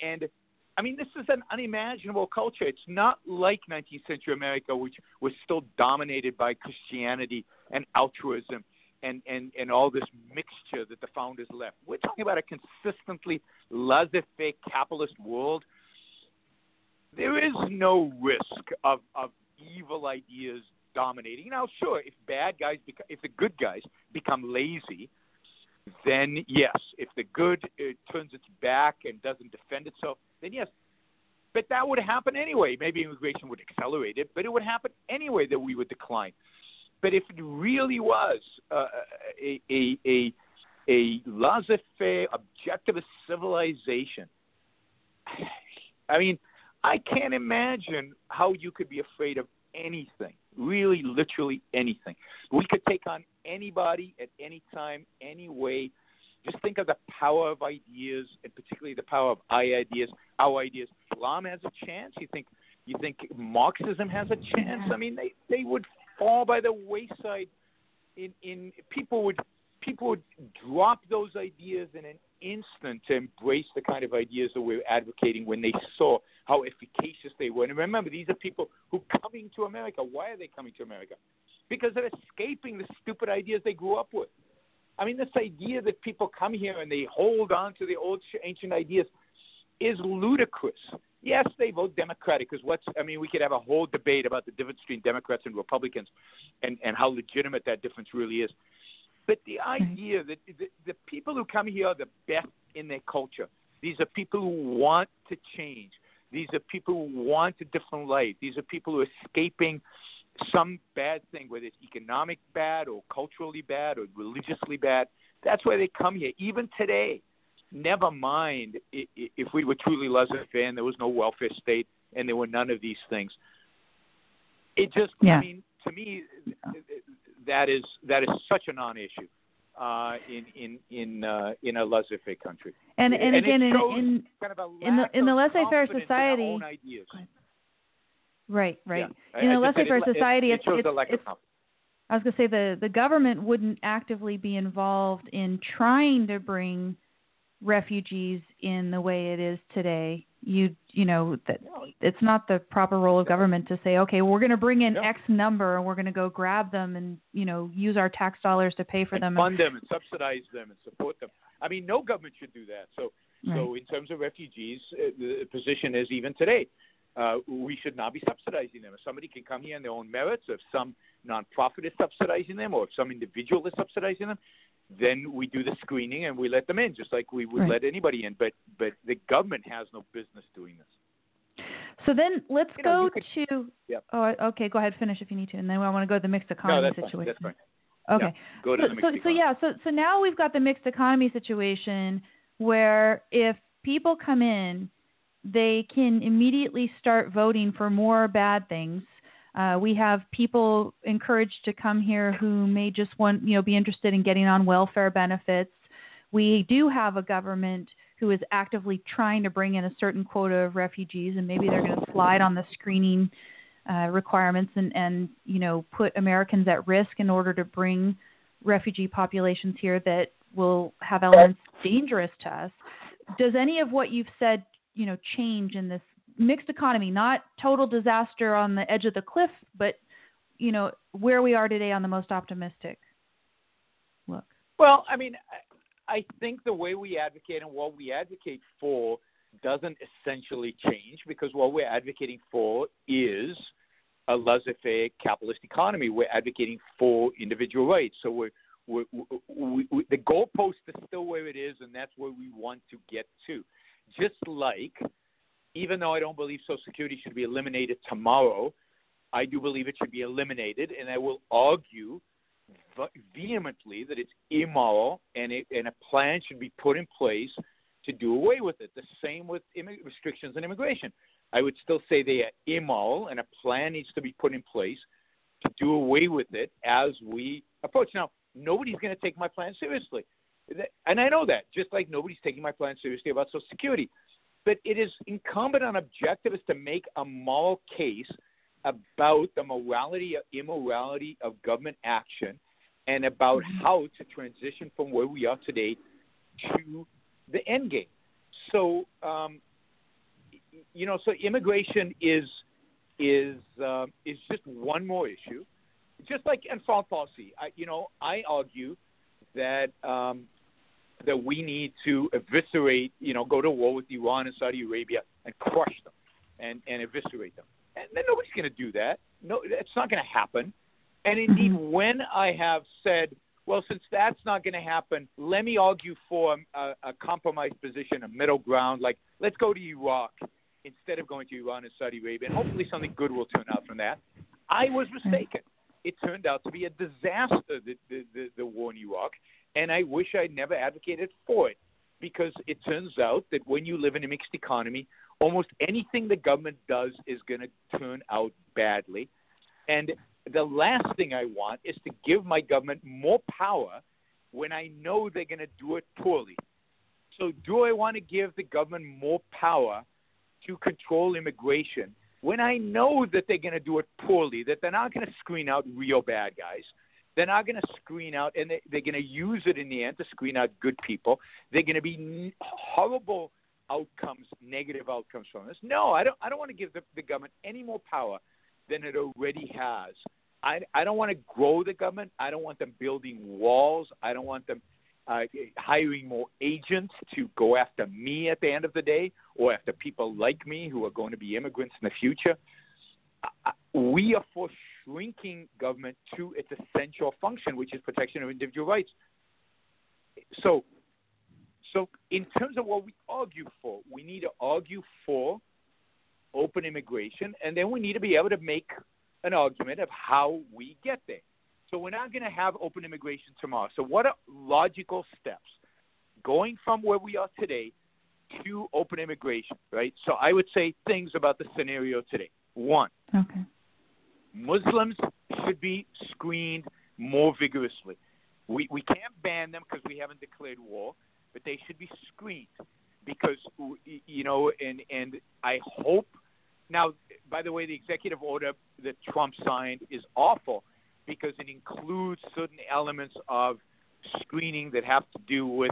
And I mean, this is an unimaginable culture. It's not like 19th century America, which was still dominated by Christianity and altruism and, and, and all this mixture that the founders left. We're talking about a consistently laissez faire capitalist world. There is no risk of, of evil ideas dominating. Now, sure, if bad guys, beca- if the good guys become lazy, then yes. If the good uh, turns its back and doesn't defend itself, then yes. But that would happen anyway. Maybe immigration would accelerate it, but it would happen anyway that we would decline. But if it really was uh, a, a, a, a laissez-faire, objectivist civilization, I mean, I can't imagine how you could be afraid of anything, really, literally anything. We could take on anybody at any time, any way. Just think of the power of ideas, and particularly the power of I ideas, our ideas. Islam has a chance. You think you think Marxism has a chance? I mean, they they would fall by the wayside. In in people would people would drop those ideas in an instant to embrace the kind of ideas that we're advocating when they saw how efficacious they were. And remember, these are people who coming to America. Why are they coming to America? Because they're escaping the stupid ideas they grew up with. I mean, this idea that people come here and they hold on to the old ancient ideas is ludicrous. Yes, they vote Democratic because what's I mean, we could have a whole debate about the difference between Democrats and Republicans, and and how legitimate that difference really is. But the idea that the, the people who come here are the best in their culture. These are people who want to change. These are people who want a different life. These are people who are escaping some bad thing, whether it's economic bad or culturally bad or religiously bad. That's why they come here. Even today, never mind if we were truly laissez-faire and there was no welfare state and there were none of these things. It just, yeah. I mean, to me, that is that is such a non-issue uh, in in in uh, in a laissez-faire country. And and, and again, in in, kind of in the in the laissez-faire society, right, right. Yeah. In a laissez-faire society, it, it it's, it's, it's I was going to say the the government wouldn't actively be involved in trying to bring refugees in the way it is today you you know that it's not the proper role of government to say okay we're going to bring in yeah. x number and we're going to go grab them and you know use our tax dollars to pay for and them fund them and subsidize them and support them i mean no government should do that so right. so in terms of refugees uh, the position is even today uh, we should not be subsidizing them. If somebody can come here on their own merits, if some nonprofit is subsidizing them, or if some individual is subsidizing them, then we do the screening and we let them in, just like we would right. let anybody in. But but the government has no business doing this. So then let's you go could, to. Yep. Oh, okay. Go ahead, finish if you need to, and then I want to go to the mixed economy no, that's situation. Fine. That's fine. Okay. Yeah. Go to so, the mixed so, economy. so yeah, so so now we've got the mixed economy situation where if people come in, they can immediately start voting for more bad things uh, we have people encouraged to come here who may just want, you know, be interested in getting on welfare benefits. We do have a government who is actively trying to bring in a certain quota of refugees, and maybe they're going to slide on the screening uh, requirements and, and, you know, put Americans at risk in order to bring refugee populations here that will have elements dangerous to us. Does any of what you've said, you know, change in this mixed economy, not total disaster on the edge of the cliff, but you know where we are today on the most optimistic look. Well, I mean, I think the way we advocate and what we advocate for doesn't essentially change because what we're advocating for is a laissez-faire capitalist economy. We're advocating for individual rights. So we're, we're, we, we, the goalpost is still where it is, and that's where we want to get to. Just like even though I don't believe Social Security should be eliminated tomorrow, I do believe it should be eliminated, and I will argue vehemently that it's immoral and, it, and a plan should be put in place to do away with it. The same with immig- restrictions on immigration. I would still say they are immoral, and a plan needs to be put in place to do away with it as we approach. Now, nobody's going to take my plan seriously. And I know that, just like nobody's taking my plan seriously about Social Security. But it is incumbent on objectivists to make a moral case about the morality or immorality of government action and about mm-hmm. how to transition from where we are today to the end game. So, um, you know, so immigration is is uh, is just one more issue. Just like and foreign policy, I, you know, I argue that um, that we need to eviscerate, you know, go to war with Iran and Saudi Arabia and crush them and, and eviscerate them. And then nobody's going to do that. No, it's not going to happen. And indeed, mm-hmm. when I have said, well, since that's not going to happen, let me argue for a, a compromise position, a middle ground, like let's go to Iraq instead of going to Iran and Saudi Arabia, and hopefully something good will turn out from that. I was mistaken. It turned out to be a disaster, the, the, the, the war in Iraq and I wish I'd never advocated for it because it turns out that when you live in a mixed economy, almost anything the government does is going to turn out badly. And the last thing I want is to give my government more power when I know they're going to do it poorly. So, do I want to give the government more power to control immigration when I know that they're going to do it poorly, that they're not going to screen out real bad guys? They're not going to screen out, and they, they're going to use it in the end to screen out good people. They're going to be horrible outcomes, negative outcomes from this. No, I don't. I don't want to give the, the government any more power than it already has. I, I don't want to grow the government. I don't want them building walls. I don't want them uh, hiring more agents to go after me at the end of the day or after people like me who are going to be immigrants in the future. Uh, we are for shrinking government to its essential function, which is protection of individual rights. So, so in terms of what we argue for, we need to argue for open immigration, and then we need to be able to make an argument of how we get there. So we're not going to have open immigration tomorrow. So what are logical steps going from where we are today to open immigration, right? So I would say things about the scenario today. One, okay. Muslims should be screened more vigorously. We, we can't ban them because we haven't declared war, but they should be screened because, you know, and, and I hope. Now, by the way, the executive order that Trump signed is awful because it includes certain elements of screening that have to do with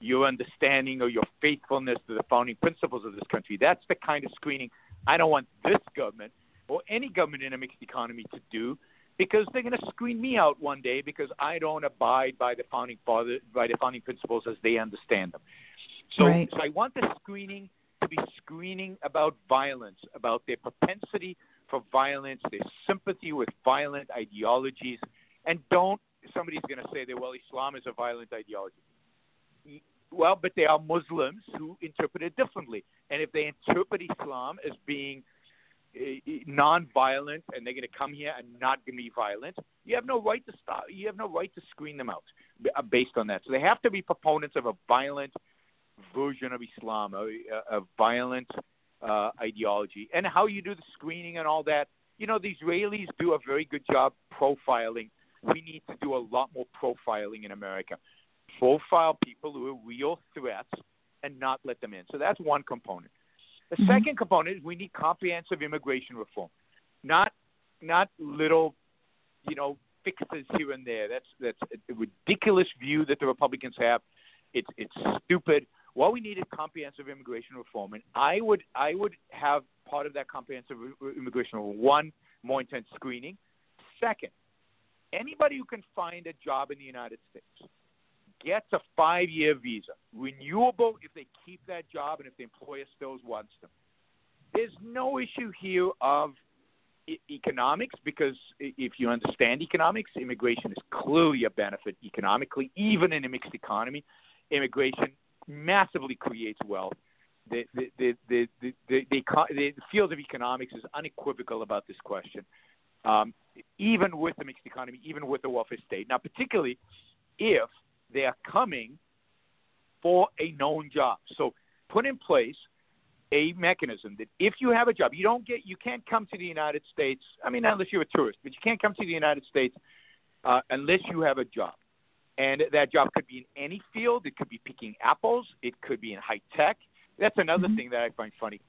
your understanding or your faithfulness to the founding principles of this country. That's the kind of screening I don't want this government or any government in a mixed economy to do because they're going to screen me out one day because I don't abide by the founding father by the founding principles as they understand them. So, right. so I want the screening to be screening about violence, about their propensity for violence, their sympathy with violent ideologies, and don't. Somebody's going to say that well, Islam is a violent ideology. Well, but there are Muslims who interpret it differently, and if they interpret Islam as being non-violent and they're going to come here and not going to be violent, you have no right to stop. You have no right to screen them out uh, based on that. So they have to be proponents of a violent version of Islam, a, a violent uh, ideology, and how you do the screening and all that. You know, the Israelis do a very good job profiling. We need to do a lot more profiling in America. Profile people who are real threats and not let them in. So that's one component. The mm-hmm. second component is we need comprehensive immigration reform, not not little, you know, fixes here and there. That's that's a ridiculous view that the Republicans have. It's it's stupid. What we need is comprehensive immigration reform, and I would I would have part of that comprehensive immigration reform. One, more intense screening. Second, anybody who can find a job in the United States gets a five-year visa, renewable if they keep that job and if the employer still wants them. There's no issue here of economics because if you understand economics, immigration is clearly a benefit economically, even in a mixed economy. Immigration massively creates wealth. The, the, the, the, the, the, the, the field of economics is unequivocal about this question, um, even with the mixed economy, even with the welfare state. Now, particularly if they are coming for a known job. So put in place a mechanism that if you have a job, you don't get, you can't come to the United States. I mean, unless you're a tourist, but you can't come to the United States uh, unless you have a job. And that job could be in any field. It could be picking apples. It could be in high tech. That's another mm-hmm. thing that I find funny.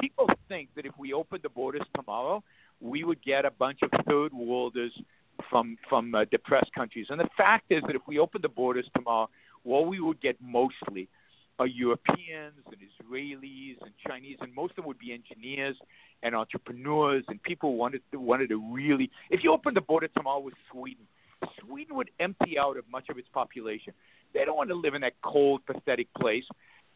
People think that if we opened the borders tomorrow, we would get a bunch of third worlders from from uh, depressed countries. And the fact is that if we open the borders tomorrow, what we would get mostly are Europeans and Israelis and Chinese, and most of them would be engineers and entrepreneurs and people wanted to, wanted to really. If you open the border tomorrow with Sweden, Sweden would empty out of much of its population. They don't want to live in that cold, pathetic place.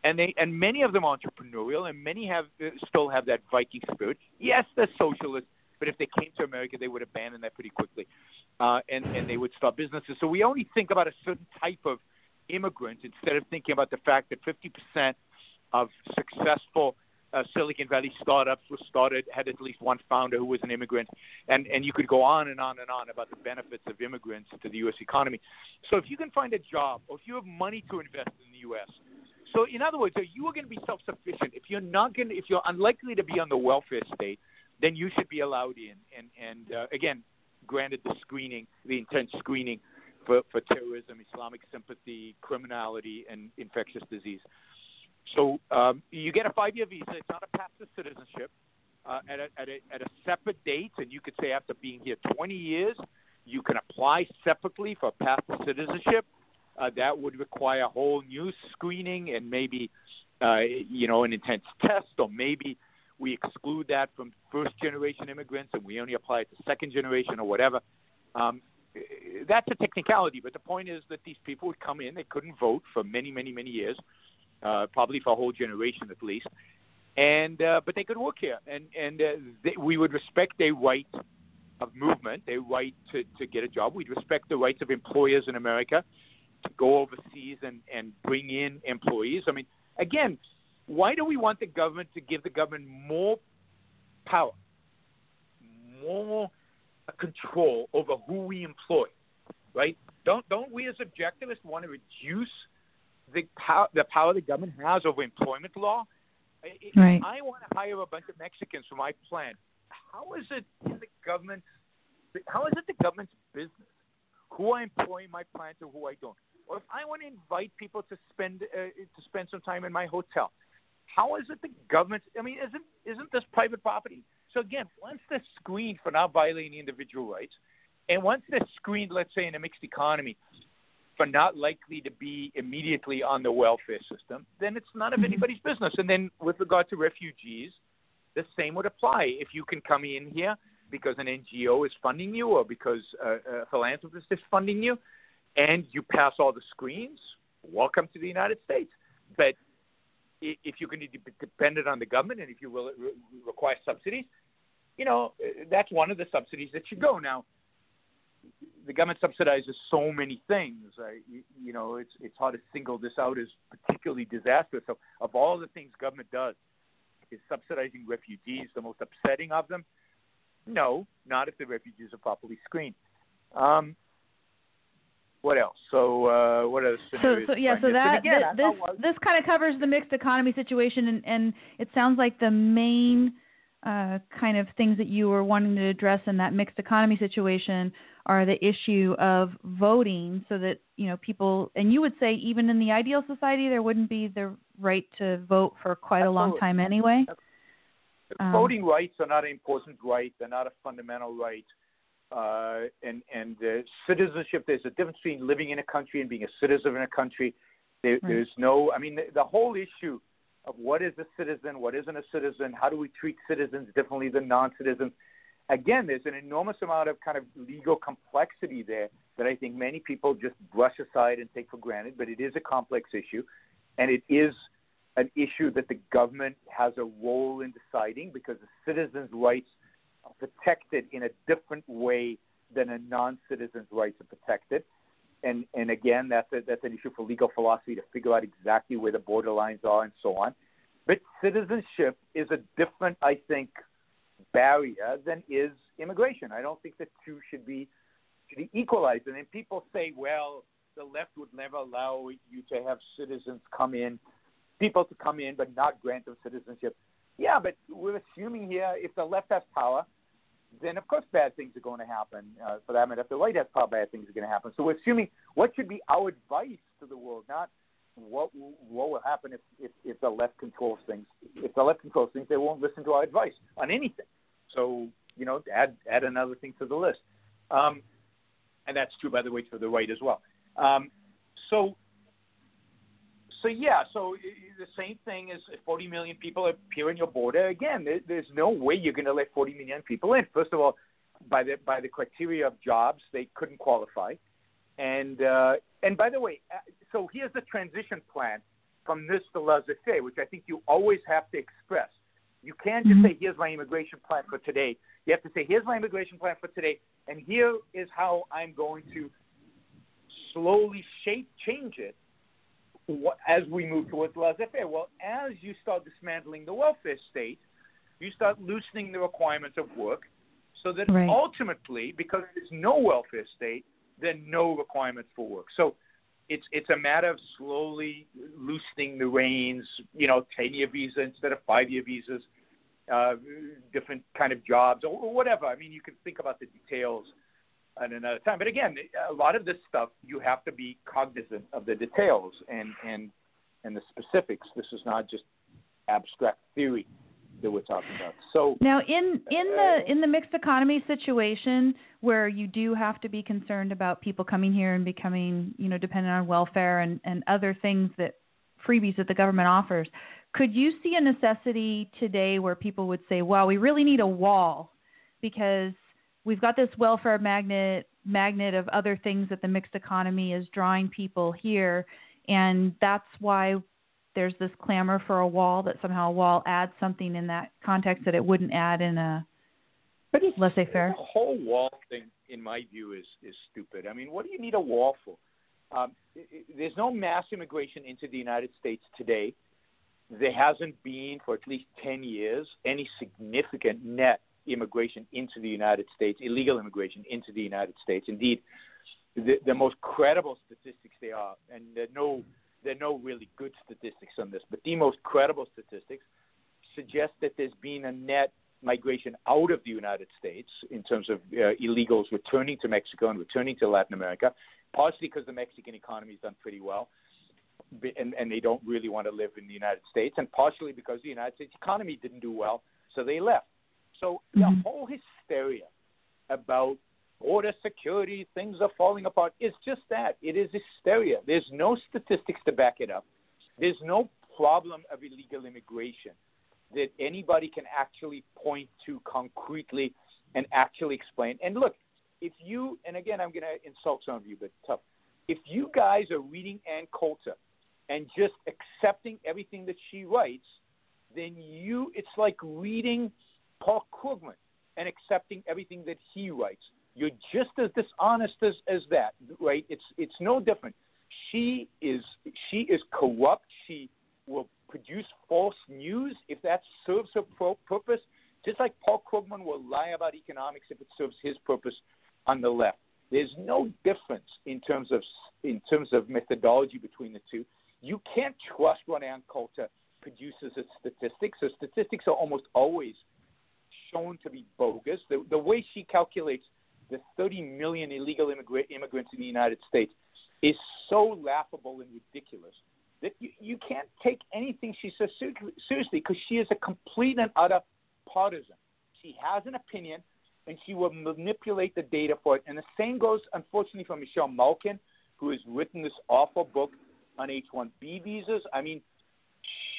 And they and many of them entrepreneurial, and many have uh, still have that Viking spirit. Yes, they're socialists, but if they came to America, they would abandon that pretty quickly, uh, and and they would start businesses. So we only think about a certain type of immigrant instead of thinking about the fact that 50% of successful uh, Silicon Valley startups were started had at least one founder who was an immigrant, and and you could go on and on and on about the benefits of immigrants to the U.S. economy. So if you can find a job, or if you have money to invest in the U.S., so in other words, you are going to be self-sufficient. If you're not going, if you're unlikely to be on the welfare state, then you should be allowed in. And and uh, again, granted the screening, the intense screening for, for terrorism, Islamic sympathy, criminality, and infectious disease. So um, you get a five-year visa. It's not a path to citizenship. Uh, at, a, at, a, at a separate date, and you could say after being here 20 years, you can apply separately for path to citizenship. Uh, that would require a whole new screening and maybe, uh, you know, an intense test, or maybe we exclude that from first generation immigrants and we only apply it to second generation or whatever. Um, that's a technicality, but the point is that these people would come in, they couldn't vote for many, many, many years, uh, probably for a whole generation at least, and uh, but they could work here, and and uh, they, we would respect their right of movement, their right to, to get a job. We'd respect the rights of employers in America to go overseas and and bring in employees. I mean, again, why do we want the government to give the government more power, more control over who we employ? Right? Don't don't we as objectivists want to reduce the power the power the government has over employment law? Right. I want to hire a bunch of Mexicans for my plant. How is it in the government? How is it the government's business who I employ in my plant or who I don't? Or if I want to invite people to spend uh, to spend some time in my hotel, how is it the government? I mean, isn't isn't this private property? So again, once they're screened for not violating individual rights, and once they're screened, let's say in a mixed economy, for not likely to be immediately on the welfare system, then it's none of mm-hmm. anybody's business. And then with regard to refugees, the same would apply. If you can come in here because an NGO is funding you or because a, a philanthropist is funding you, and you pass all the screens, welcome to the United States. But if you're going to be dependent on the government and if you will require subsidies, you know, that's one of the subsidies that should go. Now, the government subsidizes so many things. You, you know, it's it's hard to single this out as particularly disastrous. So, of all the things government does, is subsidizing refugees the most upsetting of them? No, not if the refugees are properly screened. Um, what else? So uh, what else? So, so yeah, so that again, this this, this kind of covers the mixed economy situation, and, and it sounds like the main uh, kind of things that you were wanting to address in that mixed economy situation are the issue of voting so that you know people and you would say even in the ideal society there wouldn't be the right to vote for quite Absolutely. a long time anyway um, voting rights are not an important right they're not a fundamental right uh, and and uh, citizenship there's a difference between living in a country and being a citizen in a country there, right. there's no i mean the, the whole issue of what is a citizen, what isn't a citizen, how do we treat citizens differently than non-citizens. Again, there's an enormous amount of kind of legal complexity there that I think many people just brush aside and take for granted, but it is a complex issue, and it is an issue that the government has a role in deciding because the citizens' rights are protected in a different way than a non-citizen's rights are protected and and again, that's a, that's an issue for legal philosophy to figure out exactly where the borderlines are and so on. But citizenship is a different, I think, barrier than is immigration. I don't think the two should be should be equalized. And then people say, well, the left would never allow you to have citizens come in, people to come in, but not grant them citizenship. Yeah, but we're assuming here if the left has power, then of course bad things are going to happen. Uh, for that matter, if the right has power, bad things are going to happen. So we're assuming what should be our advice to the world, not what what will happen if, if if the left controls things. If the left controls things, they won't listen to our advice on anything. So you know, add add another thing to the list. Um, and that's true, by the way, for the right as well. Um, so so yeah, so the same thing as 40 million people appear in your border. Again, there's no way you're going to let 40 million people in. First of all, by the by the criteria of jobs, they couldn't qualify. And uh, and by the way, uh, so here's the transition plan from this to laissez-faire, which I think you always have to express. You can't just mm-hmm. say, "Here's my immigration plan for today." You have to say, "Here's my immigration plan for today," and here is how I'm going to slowly shape change it as we move towards laissez-faire? Well, as you start dismantling the welfare state, you start loosening the requirements of work, so that right. ultimately, because there's no welfare state, then no requirements for work. So it's it's a matter of slowly loosening the reins. You know, ten year visa instead of five year visas, uh, different kind of jobs or, or whatever. I mean, you can think about the details at another time. But again, a lot of this stuff you have to be cognizant of the details and and and the specifics. This is not just abstract theory. that we're talking about. So now, in in the uh, in the mixed economy situation, where you do have to be concerned about people coming here and becoming, you know, dependent on welfare and and other things that freebies that the government offers, could you see a necessity today where people would say, "Well, we really need a wall because we've got this welfare magnet magnet of other things that the mixed economy is drawing people here, and that's why there's this clamor for a wall that somehow a wall adds something in that context that it wouldn't add in a laissez-faire. The whole wall thing, in my view, is is stupid. I mean, what do you need a wall for? Um, it, it, there's no mass immigration into the United States today. There hasn't been for at least 10 years any significant net immigration into the United States, illegal immigration into the United States. Indeed, the, the most credible statistics they are, and there are no there are no really good statistics on this, but the most credible statistics suggest that there's been a net migration out of the United States in terms of uh, illegals returning to Mexico and returning to Latin America, partially because the Mexican economy has done pretty well. And, and they don't really want to live in the United States, and partially because the United States economy didn't do well, so they left. So mm-hmm. the whole hysteria about border security, things are falling apart. It's just that. It is hysteria. There's no statistics to back it up. There's no problem of illegal immigration that anybody can actually point to concretely and actually explain. And look, if you, and again, I'm going to insult some of you, but tough. If you guys are reading Ann Coulter and just accepting everything that she writes, then you, it's like reading Paul Krugman and accepting everything that he writes. You're just as dishonest as, as that, right? It's it's no different. She is she is corrupt. She will produce false news if that serves her pro- purpose. Just like Paul Krugman will lie about economics if it serves his purpose on the left. There's no difference in terms of in terms of methodology between the two. You can't trust what Ann Coulter produces as statistics. Her statistics are almost always shown to be bogus. The, the way she calculates the 30 million illegal immigrant, immigrants in the United States is so laughable and ridiculous that you, you can't take anything she says seriously because she is a complete and utter partisan. She has an opinion and she will manipulate the data for it. And the same goes, unfortunately, for Michelle Malkin, who has written this awful book on H-1B visas. I mean,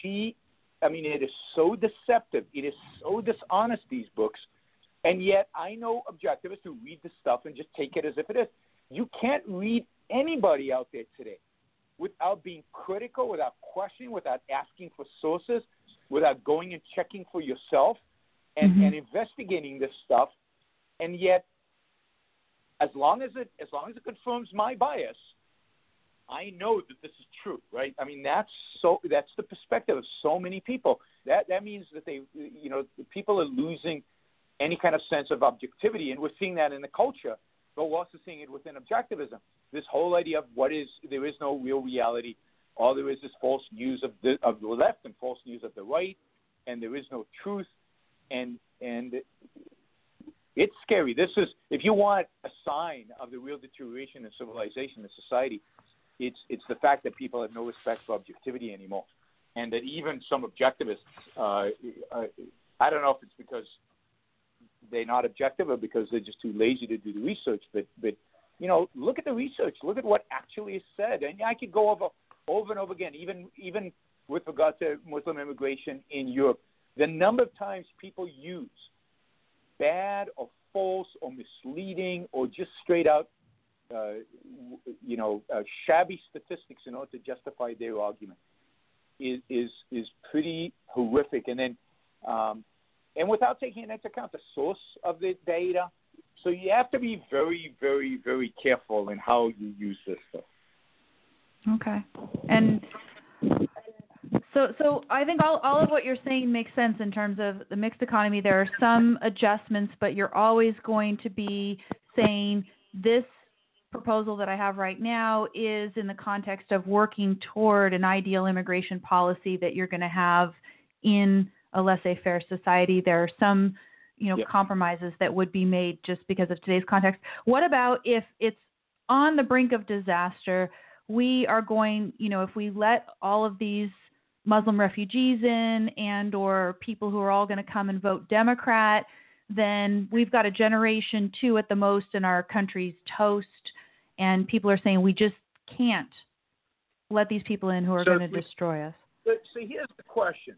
she, I mean, it is so deceptive. It is so dishonest. These books and yet, I know objectivists who read the stuff and just take it as if it is. You can't read anybody out there today without being critical, without questioning, without asking for sources, without going and checking for yourself and, mm-hmm. and investigating this stuff. And yet, as long as it as long as it confirms my bias, I know that this is true, right? I mean, that's so that's the perspective of so many people. That that means that they, you know, people are losing any kind of sense of objectivity. And we're seeing that in the culture, but we're also seeing it within objectivism. This whole idea of what is, there is no real reality. All there is is false news of the, of the left and false news of the right, and there is no truth. And, and it's scary. This is, if you want a sign of the real deterioration in civilization and society, it's, it's the fact that people have no respect for objectivity anymore. And that even some objectivists, uh, uh, I don't know if it's because they're not objective or because they're just too lazy to do the research. But but you know, look at the research. Look at what actually is said. And I could go over over and over again, even even with regard to Muslim immigration in Europe, the number of times people use bad or false or misleading or just straight out, you know, uh, shabby statistics in order to justify their argument is is is pretty horrific. And then um, and without taking into account the source of the data. So you have to be very, very, very careful in how you use this stuff. Okay. And so, so I think all, all of what you're saying makes sense in terms of the mixed economy. There are some adjustments, but you're always going to be saying this proposal that I have right now is in the context of working toward an ideal immigration policy that you're going to have in a laissez-faire society. There are some, you know, yep. compromises that would be made just because of today's context. What about if it's on the brink of disaster? We are going, you know, if we let all of these Muslim refugees in and or people who are all going to come and vote Democrat, then we've got a generation two at the most in our country's toast and people are saying we just can't let these people in who are so going to destroy us. So here's the question.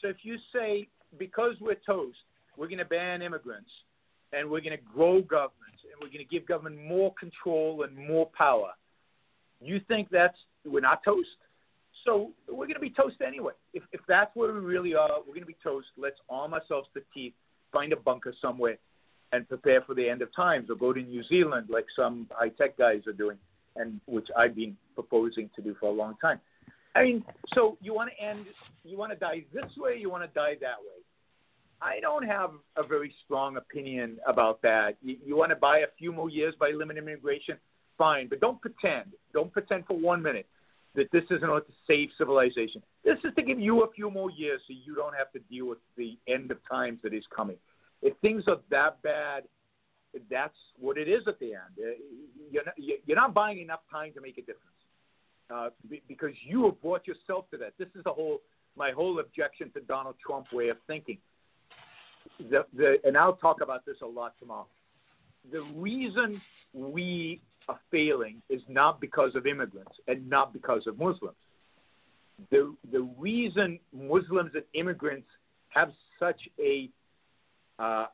So if you say because we're toast, we're going to ban immigrants and we're going to grow governments and we're going to give government more control and more power, you think that's we're not toast? So we're going to be toast anyway. If, if that's where we really are, we're going to be toast. Let's arm ourselves to the teeth, find a bunker somewhere, and prepare for the end of times, or go to New Zealand like some high tech guys are doing, and which I've been proposing to do for a long time. I mean, so you want to end, you want to die this way, you want to die that way. I don't have a very strong opinion about that. You, you want to buy a few more years by limiting immigration, fine, but don't pretend. Don't pretend for one minute that this is in order to save civilization. This is to give you a few more years so you don't have to deal with the end of times that is coming. If things are that bad, that's what it is at the end. Uh, you're not, you're not buying enough time to make a difference uh, because you have brought yourself to that. This is the whole my whole objection to Donald Trump way of thinking. The, the, and I'll talk about this a lot tomorrow. The reason we are failing is not because of immigrants and not because of Muslims. The, the reason Muslims and immigrants have such a uh,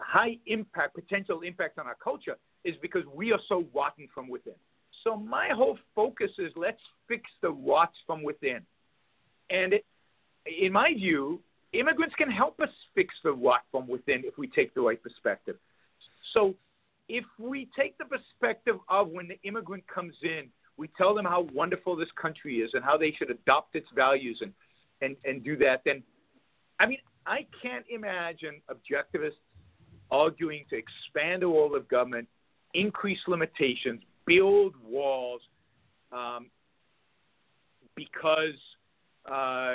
high impact, potential impact on our culture is because we are so rotten from within. So my whole focus is let's fix the rots from within. And it, in my view, immigrants can help us fix the rot from within if we take the right perspective. So if we take the perspective of when the immigrant comes in, we tell them how wonderful this country is and how they should adopt its values and, and, and do that, then, I mean, I can't imagine objectivists arguing to expand the role of government, increase limitations, build walls, um, because uh,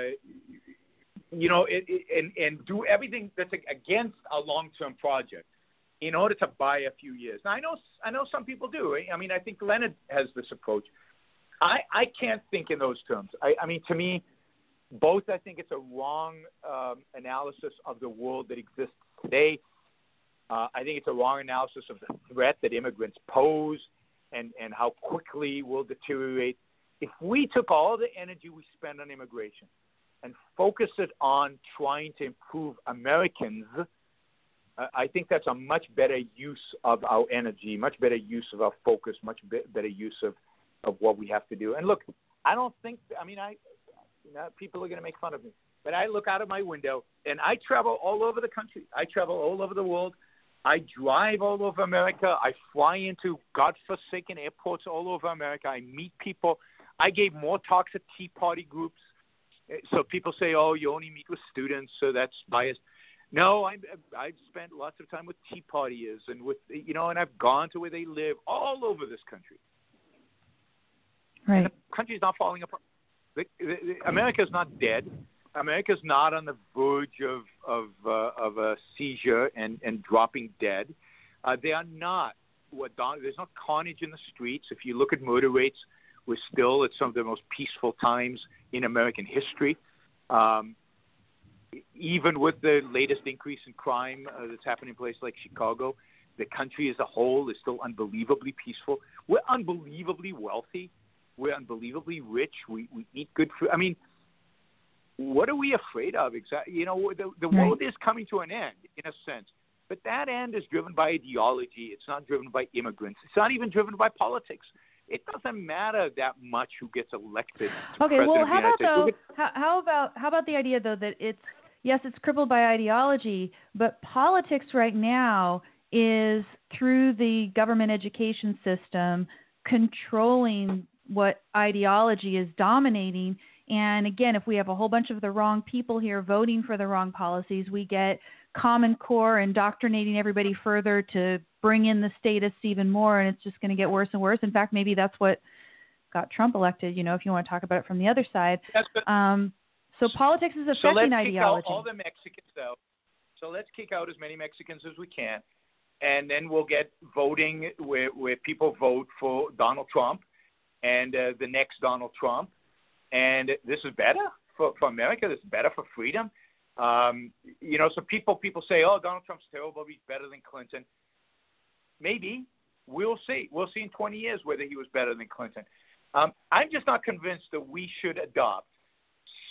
you know, it, it, and and do everything that's against a long-term project in order to buy a few years. Now I know I know some people do. I mean, I think Leonard has this approach. I I can't think in those terms. I, I mean, to me, both I think it's a wrong um, analysis of the world that exists today. Uh, I think it's a wrong analysis of the threat that immigrants pose and and how quickly we'll deteriorate. If we took all the energy we spend on immigration and focused it on trying to improve Americans I think that's a much better use of our energy, much better use of our focus, much better use of, of what we have to do. And look, I don't think, I mean, I, you know, people are going to make fun of me, but I look out of my window and I travel all over the country. I travel all over the world. I drive all over America. I fly into godforsaken airports all over America. I meet people. I gave more talks at Tea Party groups. So people say, oh, you only meet with students, so that's biased. No, I I've spent lots of time with Tea Partiers and with you know, and I've gone to where they live all over this country. Right. And the country's not falling apart. The, the, the, America's not dead. America's not on the verge of of uh, of a seizure and and dropping dead. Uh, they are not. What Don, there's not carnage in the streets. If you look at murder rates, we're still at some of the most peaceful times in American history. Um, even with the latest increase in crime uh, that's happening in places like Chicago, the country as a whole is still unbelievably peaceful. We're unbelievably wealthy. We're unbelievably rich. We we eat good food. I mean, what are we afraid of exactly? You know, the the world is coming to an end in a sense, but that end is driven by ideology. It's not driven by immigrants. It's not even driven by politics it doesn't matter that much who gets elected. okay, well, how about though? How, how about how about the idea though that it's yes, it's crippled by ideology, but politics right now is through the government education system controlling what ideology is dominating. And again, if we have a whole bunch of the wrong people here voting for the wrong policies, we get Common Core indoctrinating everybody further to bring in the statists even more, and it's just going to get worse and worse. In fact, maybe that's what got Trump elected. You know, if you want to talk about it from the other side. Yes, but, um, so politics is affecting so let's ideology. Kick out all the Mexicans out. So let's kick out as many Mexicans as we can, and then we'll get voting where where people vote for Donald Trump and uh, the next Donald Trump, and this is better for, for America. This is better for freedom. Um, you know, so people people say, "Oh, Donald Trump's terrible. He's better than Clinton." Maybe we'll see. We'll see in 20 years whether he was better than Clinton. Um, I'm just not convinced that we should adopt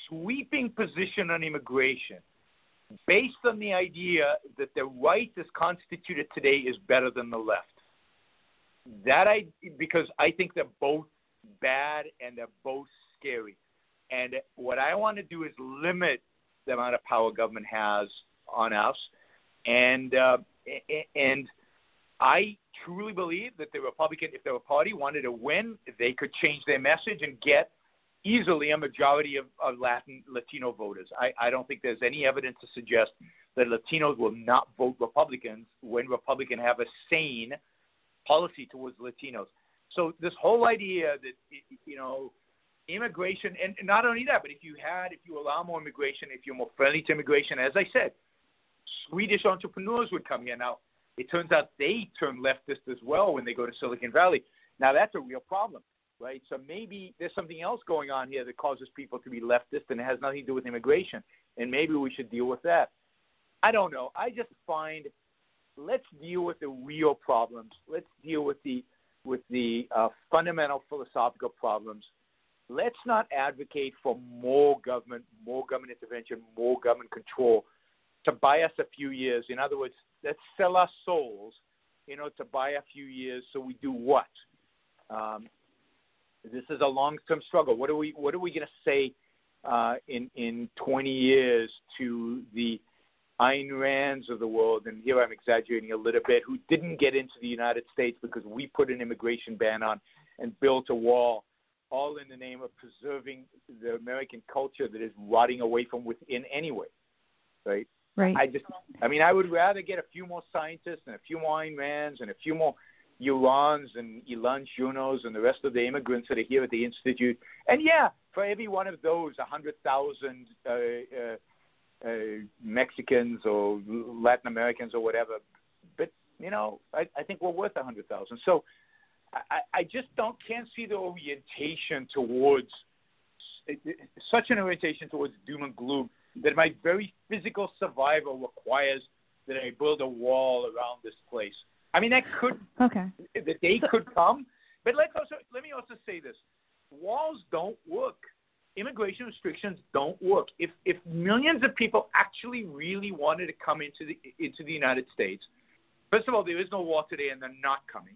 sweeping position on immigration based on the idea that the right as constituted today is better than the left. That I because I think they're both bad and they're both scary. And what I want to do is limit the amount of power government has on us, and uh, and I truly believe that the Republican, if the party wanted to win, they could change their message and get easily a majority of, of Latin Latino voters. I, I don't think there's any evidence to suggest that Latinos will not vote Republicans when Republicans have a sane policy towards Latinos. So this whole idea that you know immigration, and not only that, but if you had, if you allow more immigration, if you're more friendly to immigration, as I said, Swedish entrepreneurs would come here. Now it turns out they turn leftist as well when they go to Silicon Valley. Now that's a real problem right? So maybe there's something else going on here that causes people to be leftist and it has nothing to do with immigration. And maybe we should deal with that. I don't know. I just find let's deal with the real problems. Let's deal with the with the uh, fundamental philosophical problems. Let's not advocate for more government, more government intervention, more government control to buy us a few years. In other words, let's sell our souls, you know, to buy a few years. So we do what? Um, this is a long-term struggle. What are we What are we going to say uh, in in 20 years to the Ayn Rands of the world? And here I'm exaggerating a little bit. Who didn't get into the United States because we put an immigration ban on and built a wall, all in the name of preserving the American culture that is rotting away from within anyway, right? Right. I just, I mean, I would rather get a few more scientists and a few more Ayn Rands and a few more Yarons and Elan Journos and the rest of the immigrants that are here at the Institute. And yeah, for every one of those, 100,000 uh, uh, uh, Mexicans or Latin Americans or whatever. But, you know, I, I think we're worth a 100,000. So I, I just don't can't see the orientation towards such an orientation towards doom and gloom that my very physical survival requires that I build a wall around this place. I mean, that could okay. The day could come, but let's also let me also say this: walls don't work. Immigration restrictions don't work. If if millions of people actually really wanted to come into the into the United States, first of all, there is no wall today, and they're not coming.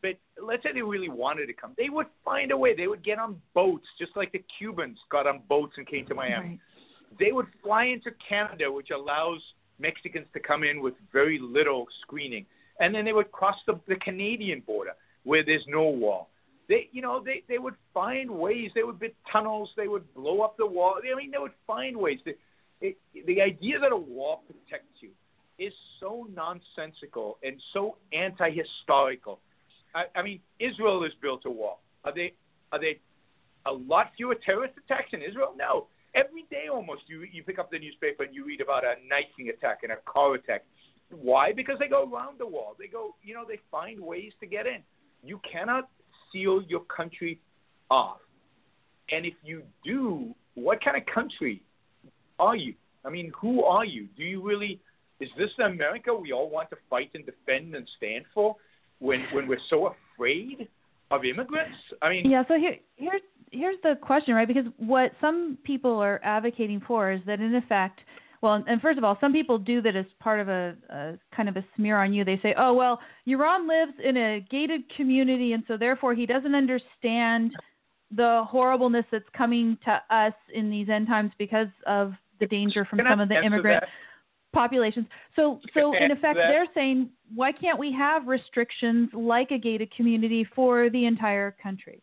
But let's say they really wanted to come, they would find a way. They would get on boats, just like the Cubans got on boats and came to Miami. Right. They would fly into Canada, which allows Mexicans to come in with very little screening and then they would cross the, the Canadian border where there's no wall. They, you know, they, they would find ways. They would build tunnels. They would blow up the wall. I mean, they would find ways. The, it, the idea that a wall protects you is so nonsensical and so anti-historical. I, I mean, Israel has built a wall. Are they are they a lot fewer terrorist attacks in Israel? No. Every day almost you you pick up the newspaper and you read about a knifing attack and a car attack why? Because they go around the wall. They go, you know, they find ways to get in. You cannot seal your country off. And if you do, what kind of country are you? I mean, who are you? Do you really is this the America we all want to fight and defend and stand for when when we're so afraid of immigrants? I mean Yeah, so here here's here's the question, right? Because what some people are advocating for is that in effect well, and first of all, some people do that as part of a, a kind of a smear on you. They say, "Oh, well, Yaron lives in a gated community, and so therefore he doesn't understand the horribleness that's coming to us in these end times because of the danger from Can some of the immigrant that? populations." So, so in effect, that? they're saying, "Why can't we have restrictions like a gated community for the entire country?"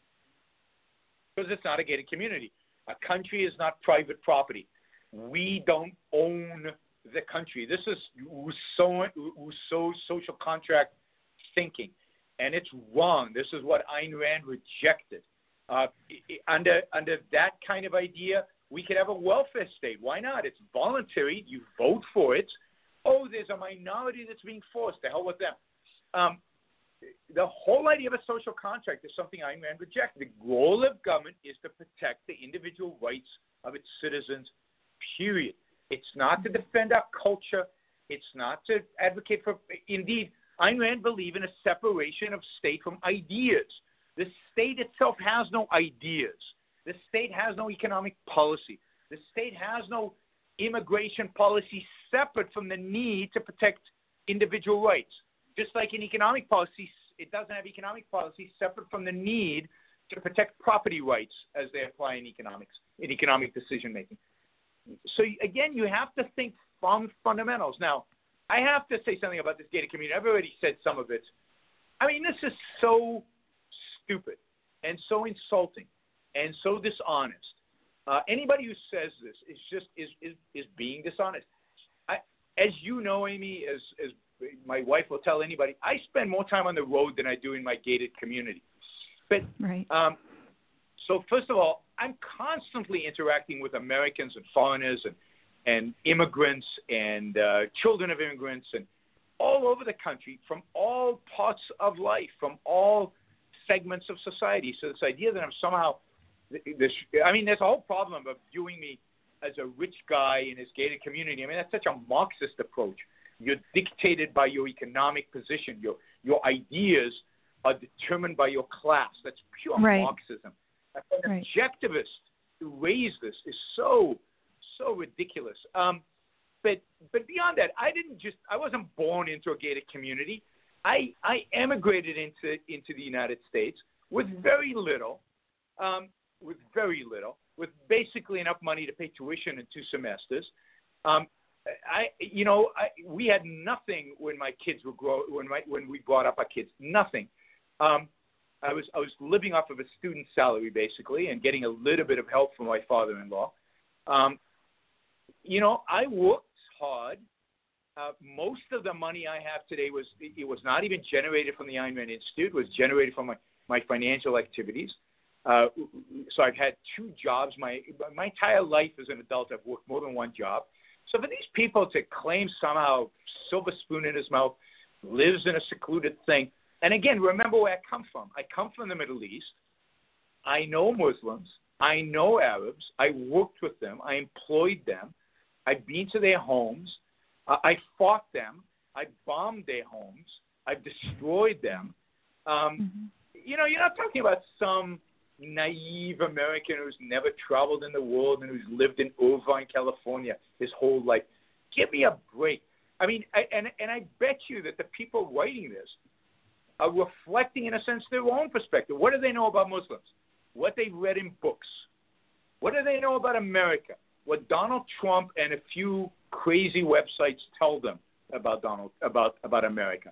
Because it's not a gated community. A country is not private property we don't own the country. This is Rousseau, Rousseau social contract thinking, and it's wrong. This is what Ayn Rand rejected. Uh, under under that kind of idea, we could have a welfare state. Why not? It's voluntary. You vote for it. Oh, there's a minority that's being forced. The hell with them. Um, the whole idea of a social contract is something Ayn Rand rejected. The goal of government is to protect the individual rights of its citizens, period. It's not to defend our culture. It's not to advocate for, indeed, Ayn Rand believed in a separation of state from ideas. The state itself has no ideas. The state has no economic policy. The state has no immigration policy separate from the need to protect individual rights. Just like in economic policy, it doesn't have economic policy separate from the need to protect property rights as they apply in economics, in economic decision making. So again, you have to think from fundamentals. Now, I have to say something about this gated community. I've already said some of it. I mean, this is so stupid and so insulting and so dishonest. Uh, anybody who says this is just is is, is being dishonest. I, as you know, Amy, as as my wife will tell anybody, I spend more time on the road than I do in my gated community. But right. um, so first of all, I'm constantly interacting with Americans and foreigners and and immigrants and uh, children of immigrants and all over the country from all parts of life, from all segments of society. So this idea that I'm somehow this, I mean, there's a whole problem of viewing me as a rich guy in his gated community. I mean, that's such a Marxist approach. You're dictated by your economic position. Your your ideas are determined by your class. That's pure right. Marxism. An right. objectivist who raised this is so so ridiculous. Um, but but beyond that, I didn't just I wasn't born into a gated community. I I emigrated into into the United States with very little, um, with very little, with basically enough money to pay tuition in two semesters. Um, I, you know, I, we had nothing when my kids were grow when my when we brought up our kids. Nothing. Um, I was I was living off of a student salary basically, and getting a little bit of help from my father-in-law. Um, you know, I worked hard. Uh, most of the money I have today was it was not even generated from the Rand Institute. It was generated from my my financial activities. Uh, so I've had two jobs. My my entire life as an adult, I've worked more than one job. So for these people to claim somehow silver spoon in his mouth, lives in a secluded thing, and again, remember where I come from. I come from the Middle East. I know Muslims. I know Arabs. I worked with them. I employed them. I've been to their homes. Uh, I fought them. I bombed their homes. I've destroyed them. Um, mm-hmm. You know, you're not talking about some naive American who's never traveled in the world and who's lived in Irvine, California his whole life. Give me a break. I mean, I, and and I bet you that the people writing this are reflecting, in a sense, their own perspective. What do they know about Muslims? What they've read in books? What do they know about America? What Donald Trump and a few crazy websites tell them about Donald about about America?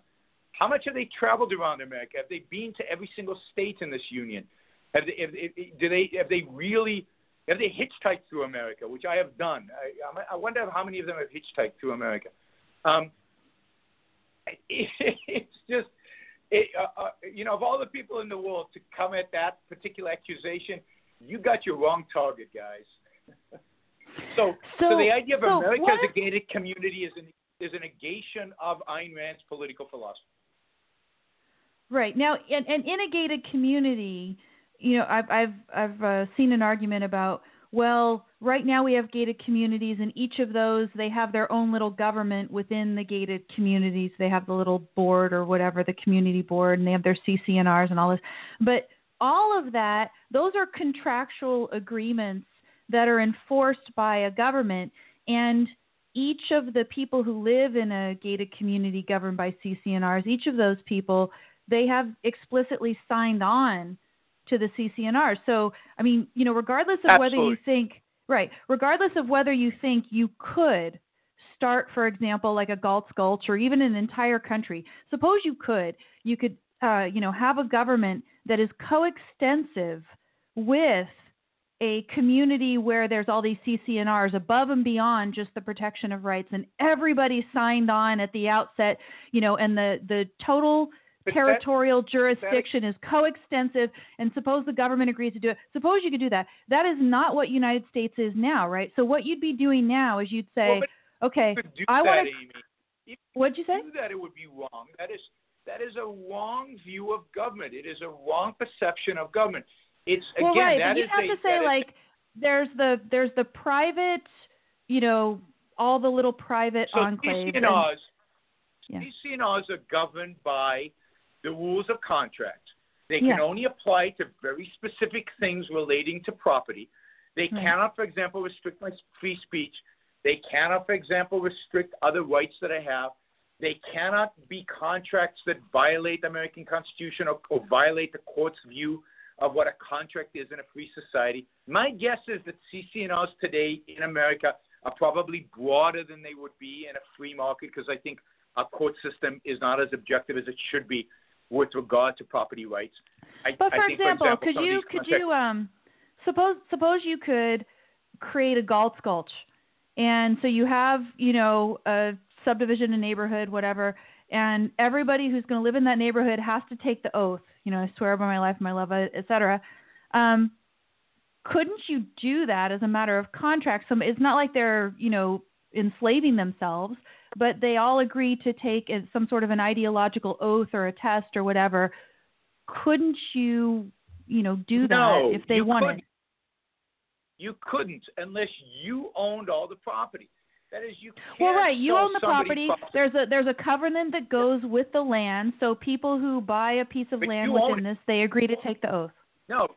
How much have they traveled around America? Have they been to every single state in this union? Have they, have, do they have they really have they hitchhiked through America, which I have done? I, I wonder how many of them have hitchhiked through America. Um, it, it's just, it, uh, uh, you know, of all the people in the world to come at that particular accusation, you got your wrong target, guys. so, so, so, the idea of so America what? as a gated community is an is a negation of Ayn Rand's political philosophy. Right now, and, and in a gated community, you know, I've I've I've uh, seen an argument about well, right now we have gated communities, and each of those they have their own little government within the gated communities. They have the little board or whatever, the community board, and they have their CC&Rs all this. But all of that, those are contractual agreements that are enforced by a government, and each of the people who live in a gated community governed by CC&Rs, each of those people, they have explicitly signed on to the CC&R. So, I mean, you know, regardless of Absolutely. whether you think right, regardless of whether you think you could start, for example, like a Galt's Gulch or even an entire country. Suppose you could, you could, uh, you know, have a government that is coextensive with a community where there's all these CC&Rs above and beyond just the protection of rights, and everybody signed on at the outset, you know, and the the total territorial that, jurisdiction that, is coextensive, and suppose the government agrees to do it. Suppose you could do that. That is not what United States is now, right? So what you'd be doing now is you'd say, well, okay, I want to. What'd you say? Do that, it would be wrong. That is that is a wrong view of government. It is a wrong perception of government. It's well, again right, that but you have a, to say that is- like there's the there's the private, you know, all the little private so enclaves. and- CC&Rs, Yeah. Are governed by the rules of contract. They can Yeah. only apply to very specific things relating to property. They Right. cannot, for example, restrict my free speech. They cannot, for example, restrict other rights that I have. They cannot be contracts that violate the American Constitution or, or violate the court's view of what a contract is in a free society. My guess is that CC&Rs today in America are probably broader than they would be in a free market because I think our court system is not as objective as it should be with regard to property rights. I, But for I think, example, for example could you could you um suppose suppose you could create a Galt's Gulch, and so you have you know a subdivision, a neighborhood, whatever, and everybody who's going to live in that neighborhood has to take the oath. You know, I swear by my life, my love, etc. Um, couldn't you do that as a matter of contract? Some it's not like they're you know enslaving themselves, but they all agree to take some sort of an ideological oath or a test or whatever. Couldn't you you know do that if they wanted? couldn't. You couldn't unless you owned all the property. That is, you can't Well, right. You own the somebody's property. There's a there's a covenant that goes with the land. So people who buy a piece of But land within this, they agree to take the oath. No,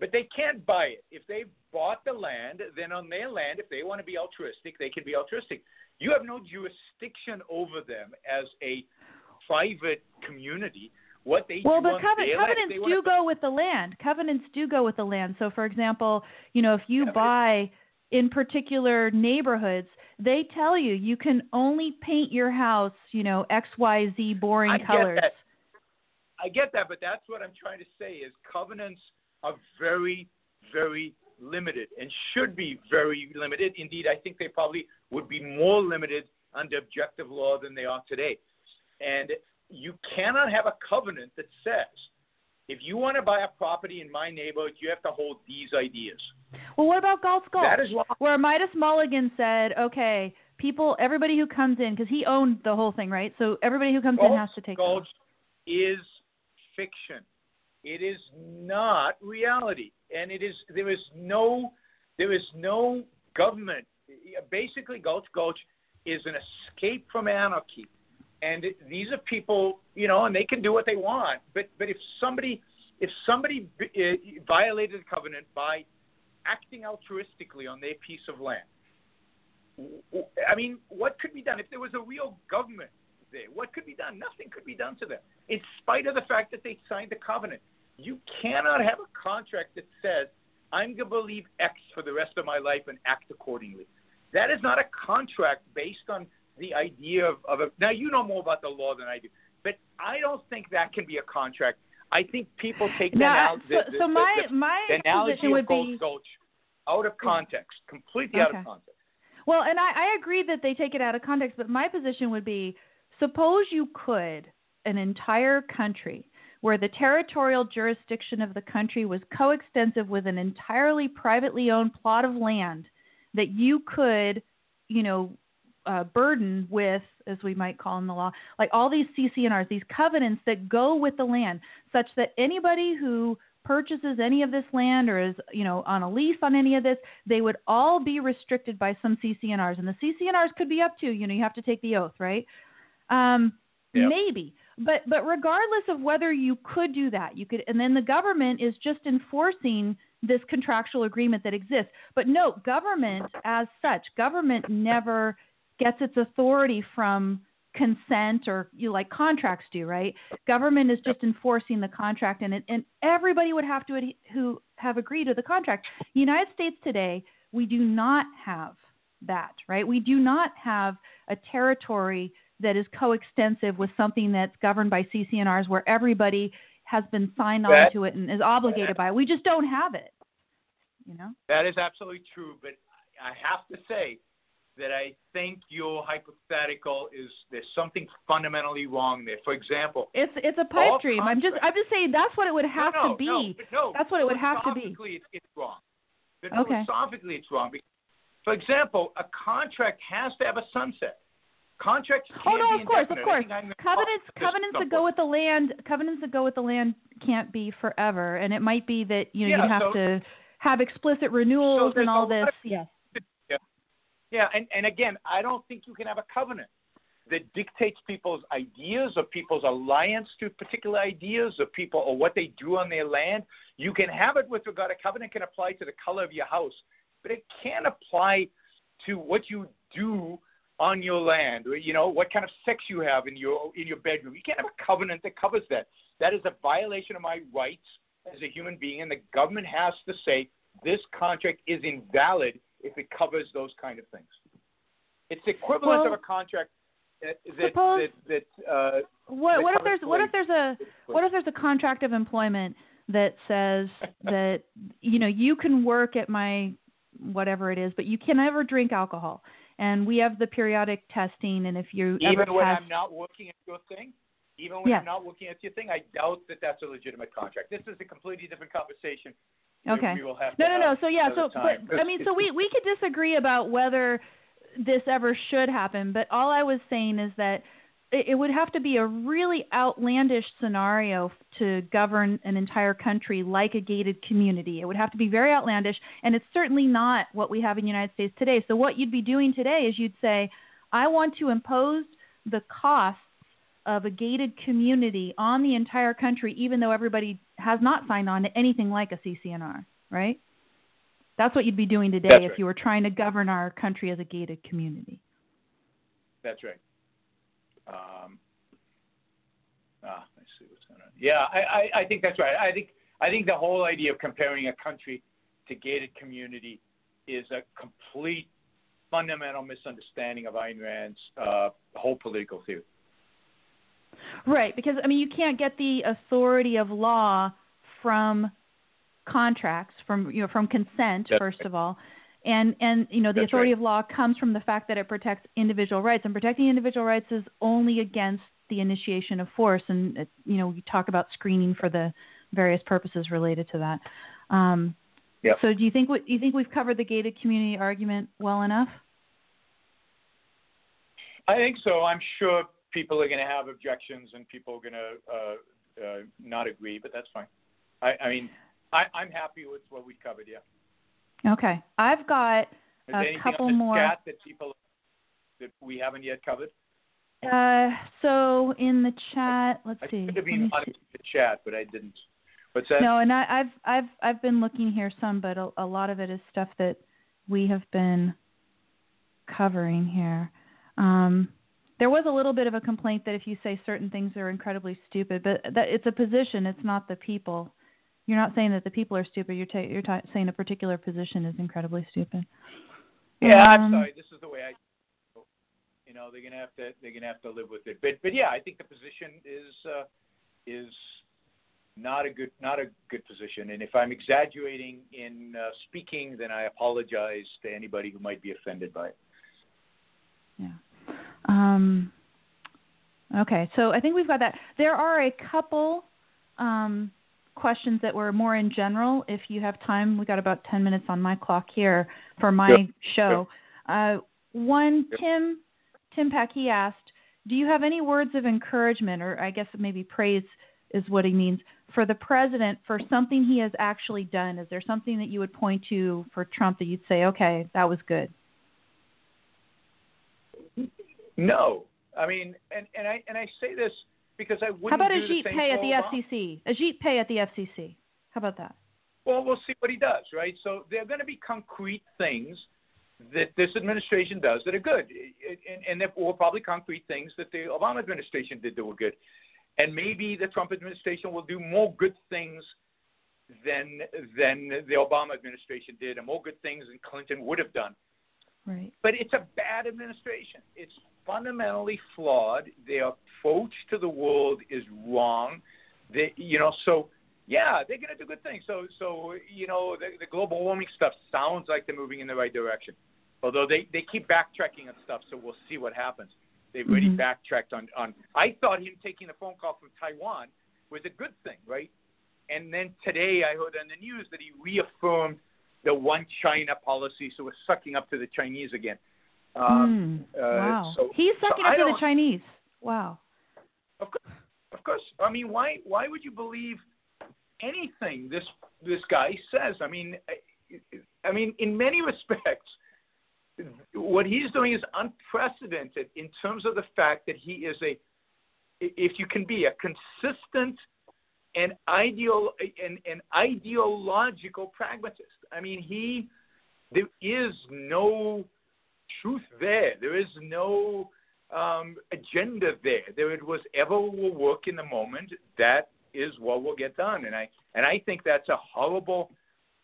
but they can't buy it. If they bought the land, then on their land, if they want to be altruistic, they can be altruistic. You have no jurisdiction over them as a private community. What they Well, but on covenant, their land, if covenants do go with the land. Covenants do go with the land. So, for example, you know, if you Yeah, buy in particular neighborhoods, they tell you you can only paint your house, you know, X, Y, Z boring I get colors. that. I get that, but that's what I'm trying to say is covenants are very, very limited and should be very limited. Indeed, I think they probably would be more limited under objective law than they are today. And you cannot have a covenant that says, if you want to buy a property in my neighborhood, you have to hold these ideas. Well, what about Galt's Gulch? That is wrong. where Midas Mulligan said, okay, people, everybody who comes in, because he owned the whole thing, right? So everybody who comes in has to take Gulch is fiction. It is not reality, and it is there is no there is no government. Basically, Galt's Gulch is an escape from anarchy, and it, these are people, you know, and they can do what they want. But but if somebody if somebody uh, violated the covenant by acting altruistically on their piece of land, I mean, what could be done if there was a real government there? What could be done? Nothing could be done to them, in spite of the fact that they signed the covenant. You cannot have a contract that says, I'm going to believe X for the rest of my life and act accordingly. That is not a contract based on the idea of, of a. Now, you know more about the law than I do, but I don't think that can be a contract. I think people take that out. so, the, so the, my the, my the analogy position would of be out of context, completely out of context. well, and I, I agree that they take it out of context, but my position would be: suppose you could an entire country where the territorial jurisdiction of the country was coextensive with an entirely privately owned plot of land that you could, you know, uh, burden with, as we might call in the law, like all these CC&Rs, these covenants that go with the land, such that anybody who purchases any of this land or is, you know, on a lease on any of this, they would all be restricted by some CC&Rs, and the CC&Rs could be up to, you know, you have to take the oath, right? Um, Yep. Maybe, but but regardless of whether you could do that, you could, and then the government is just enforcing this contractual agreement that exists. But no, government as such, government never gets its authority from consent or you like contracts do, right? Government is just enforcing the contract, and it, and everybody would have to adhe- who have agreed to the contract. United States today, we do not have that, right? We do not have a territory that is coextensive with something that's governed by CC&Rs where everybody has been signed on to it and is obligated by it. We just don't have it. You know? That is absolutely true, but I have to say that I think your hypothetical is there's something fundamentally wrong there. For example, It's it's a pipe dream. I'm just I'm just saying that's what it would have no, to be. No, no, That's what it would have to be. philosophically, It's, it's wrong. But Okay. Philosophically, it's wrong. For example, a contract has to have a sunset. Contracts. Oh no, of course, of course. Covenants, covenants that go with the land, covenants that go with the land can't be forever, and it might be that you know yeah, you have so, to have explicit renewals so and all this. Of, yes. Yeah, yeah, and and again, I don't think you can have a covenant that dictates people's ideas or people's alliance to particular ideas or people or what they do on their land. You can have it with regard to covenant can apply to the color of your house, but it can't apply to what you do on your land, or, you know, what kind of sex you have in your in your bedroom. You can't have a covenant that covers that. That is a violation of my rights as a human being, and the government has to say this contract is invalid if it covers those kind of things. It's the equivalent well, of a contract that suppose, that, that uh, what, that what if there's what if there's a what if there's a contract of employment that says that you know you can work at my whatever it is, but you can never drink alcohol and we have the periodic testing. And if you even ever when I'm not looking at your thing, even when Yeah. I'm not looking at your thing, I doubt that that's a legitimate contract. This is a completely different conversation. Okay. We will have no, no, no. So yeah, so time. but I mean, so we we could disagree about whether this ever should happen, but all I was saying is that it, would have to be a really outlandish scenario to govern an entire country like a gated community. It would have to be very outlandish, and it's certainly not what we have in the United States today. So what you'd be doing today is you'd say, I want to impose the costs of a gated community on the entire country, even though everybody has not signed on to anything like a CC&R, right? That's what you'd be doing today That's if right. you were trying to govern our country as a gated community. That's right. Um, ah, let's see what's going on. Yeah, I, I, I think that's right. I think I think the whole idea of comparing a country to gated community is a complete fundamental misunderstanding of Ayn Rand's uh, whole political theory. Right, because I mean you can't get the authority of law from contracts, from you know from consent That's first of all. And and you know the That's authority right. of law comes from the fact that it protects individual rights, and protecting individual rights is only against the initiation of force. And it, you know we talk about screening for the various purposes related to that. Um, Yep. So do you think what, do you think we've covered the gated community argument well enough? I think so. I'm sure people are going to have objections and people are going to uh, uh, not agree, but that's fine. I, I mean, I, I'm happy with what we covered. Yeah. Okay, I've got Is a couple more. chat that people that we haven't yet covered? Uh, so in the chat, let's I see. could have been on see. the chat, but I didn't. What's that? No, and I, I've I've I've been looking here some, but a, a lot of it is stuff that we have been covering here. Um, there was a little bit of a complaint that if you say certain things are incredibly stupid, but that it's a position, it's not the people. You're not saying that the people are stupid. You're ta- you're ta- saying a particular position is incredibly stupid. Yeah, I'm Um, sorry. This is the way I. You know, they're gonna have to they're gonna have to live with it. But but yeah, I think the position is uh, is not a good not a good position. And if I'm exaggerating in uh, speaking, then I apologize to anybody who might be offended by it. Yeah. Um, okay, so I think we've got that. There are a couple um, questions that were more in general. If you have time, we got about 10 minutes on my clock here for my Yep. show. Uh, one, Yep. Tim Tim Packy asked, "Do you have any words of encouragement, or I guess maybe praise is what he means, for the president for something he has actually done? Is there something that you would point to for Trump that you'd say, okay, that was good? No, I mean, and and I and I say this because I wouldn't. How about Ajit Pai at the Obama. FCC? Ajit Pai at the FCC. How about that? Well, we'll see what he does, right? So there are going to be concrete things that this administration does that are good, and, and there were probably concrete things that the Obama administration did that were good, and maybe the Trump administration will do more good things than than the Obama administration did, and more good things than Clinton would have done. Right. But it's a bad administration. It's fundamentally flawed. Their approach to the world is wrong. They, you know, so yeah, they're going to do good things. So, so you know, the, the global warming stuff sounds like they're moving in the right direction. Although they they keep backtracking on stuff, so we'll see what happens. They've already Mhm. backtracked on on. I thought him taking a phone call from Taiwan was a good thing, right? And then today I heard on the news that he reaffirmed the one China policy, so we're sucking up to the Chinese again. Um, mm, wow. So, He's sucking so up to the Chinese. Wow. Of course, of course. I mean, why why would you believe anything this this guy says? I mean, I, I mean, in many respects, what he's doing is unprecedented in terms of the fact that he is a if you can be a consistent and ideal and, and ideological pragmatist. I mean, he there is no truth there. There is no um, agenda there. There it was ever will work in the moment. That is what will get done, and I and I think that's a horrible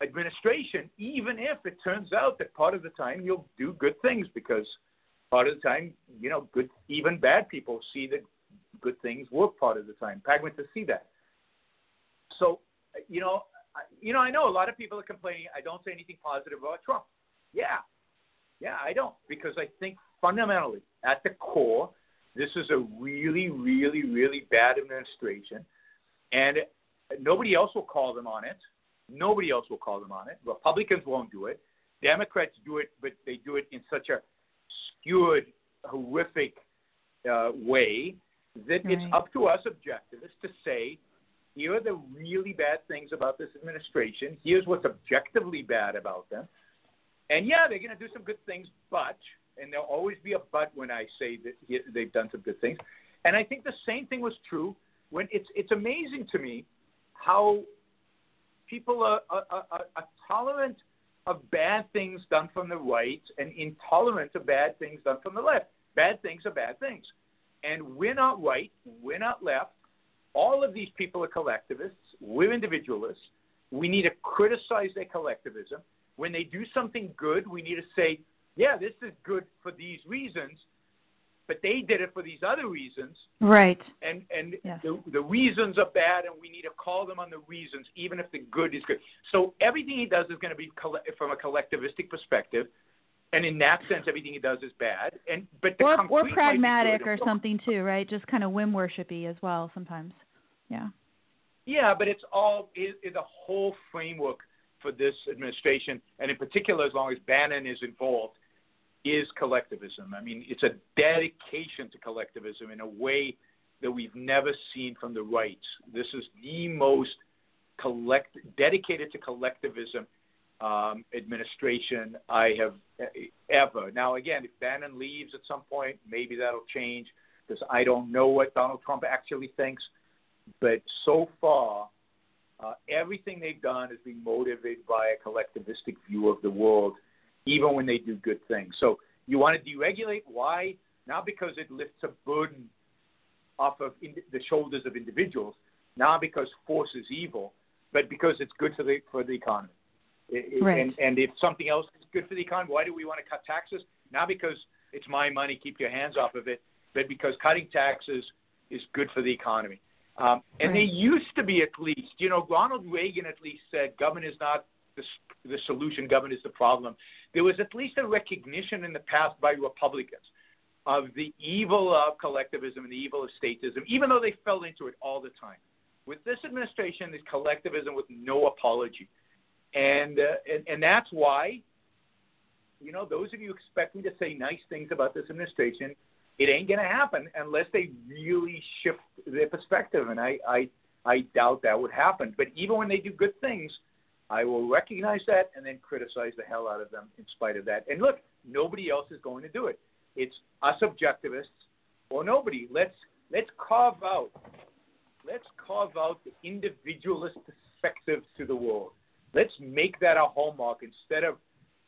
administration. Even if it turns out that part of the time you'll do good things, because part of the time, you know, good even bad people see that good things work part of the time. Pragmatists see that. So, you know, you know, I know a lot of people are complaining. I don't say anything positive about Trump. Yeah, yeah, I don't because I think fundamentally, at the core, this is a really, really, really bad administration, and nobody else will call them on it. Nobody else will call them on it. Republicans won't do it. Democrats do it, but they do it in such a skewed, horrific uh, way that right. it's up to us objectivists to say, here are the really bad things about this administration. Here's what's objectively bad about them. And yeah, they're going to do some good things, but, and there'll always be a but when I say that they've done some good things. And I think the same thing was true when it's, it's amazing to me how people are, are, are, are tolerant of bad things done from the right and intolerant of bad things done from the left. Bad things are bad things. And we're not right, we're not left. All of these people are collectivists, we're individualists. We need to criticize their collectivism. When they do something good, we need to say, yeah, this is good for these reasons, but they did it for these other reasons. Right. And and yes. the, the reasons are bad, and we need to call them on the reasons, even if the good is good. So everything he does is going to be from a collectivistic perspective and in that sense, everything he does is bad. And but the or, or pragmatic or something too, right? Just kind of whim worshipy as well sometimes. Yeah. Yeah, but it's all is the whole framework for this administration, and in particular, as long as Bannon is involved, is collectivism. I mean, it's a dedication to collectivism in a way that we've never seen from the right. This is the most collect dedicated to collectivism um, administration I have ever. Now, again, if Bannon leaves at some point, maybe that'll change because I don't know what Donald Trump actually thinks. But so far, uh, everything they've done has been motivated by a collectivistic view of the world, even when they do good things. So you want to deregulate? Why? Not because it lifts a burden off of in- the shoulders of individuals, not because force is evil, but because it's good for the for the economy. Right. And, and if something else is good for the economy, why do we want to cut taxes? Not because it's my money, keep your hands off of it, but because cutting taxes is good for the economy. Um, and right. they used to be at least, you know, Ronald Reagan at least said government is not the, the solution, government is the problem. There was at least a recognition in the past by Republicans of the evil of collectivism and the evil of statism, even though they fell into it all the time. With this administration, there's collectivism with no apology and, uh, and and that's why, you know, those of you expect me to say nice things about this administration, it ain't going to happen unless they really shift their perspective, and I, I I doubt that would happen. But even when they do good things, I will recognize that and then criticize the hell out of them in spite of that. And look, nobody else is going to do it. It's us objectivists or nobody. Let's let's carve out let's carve out the individualist perspective to the world. Let's make that a hallmark instead of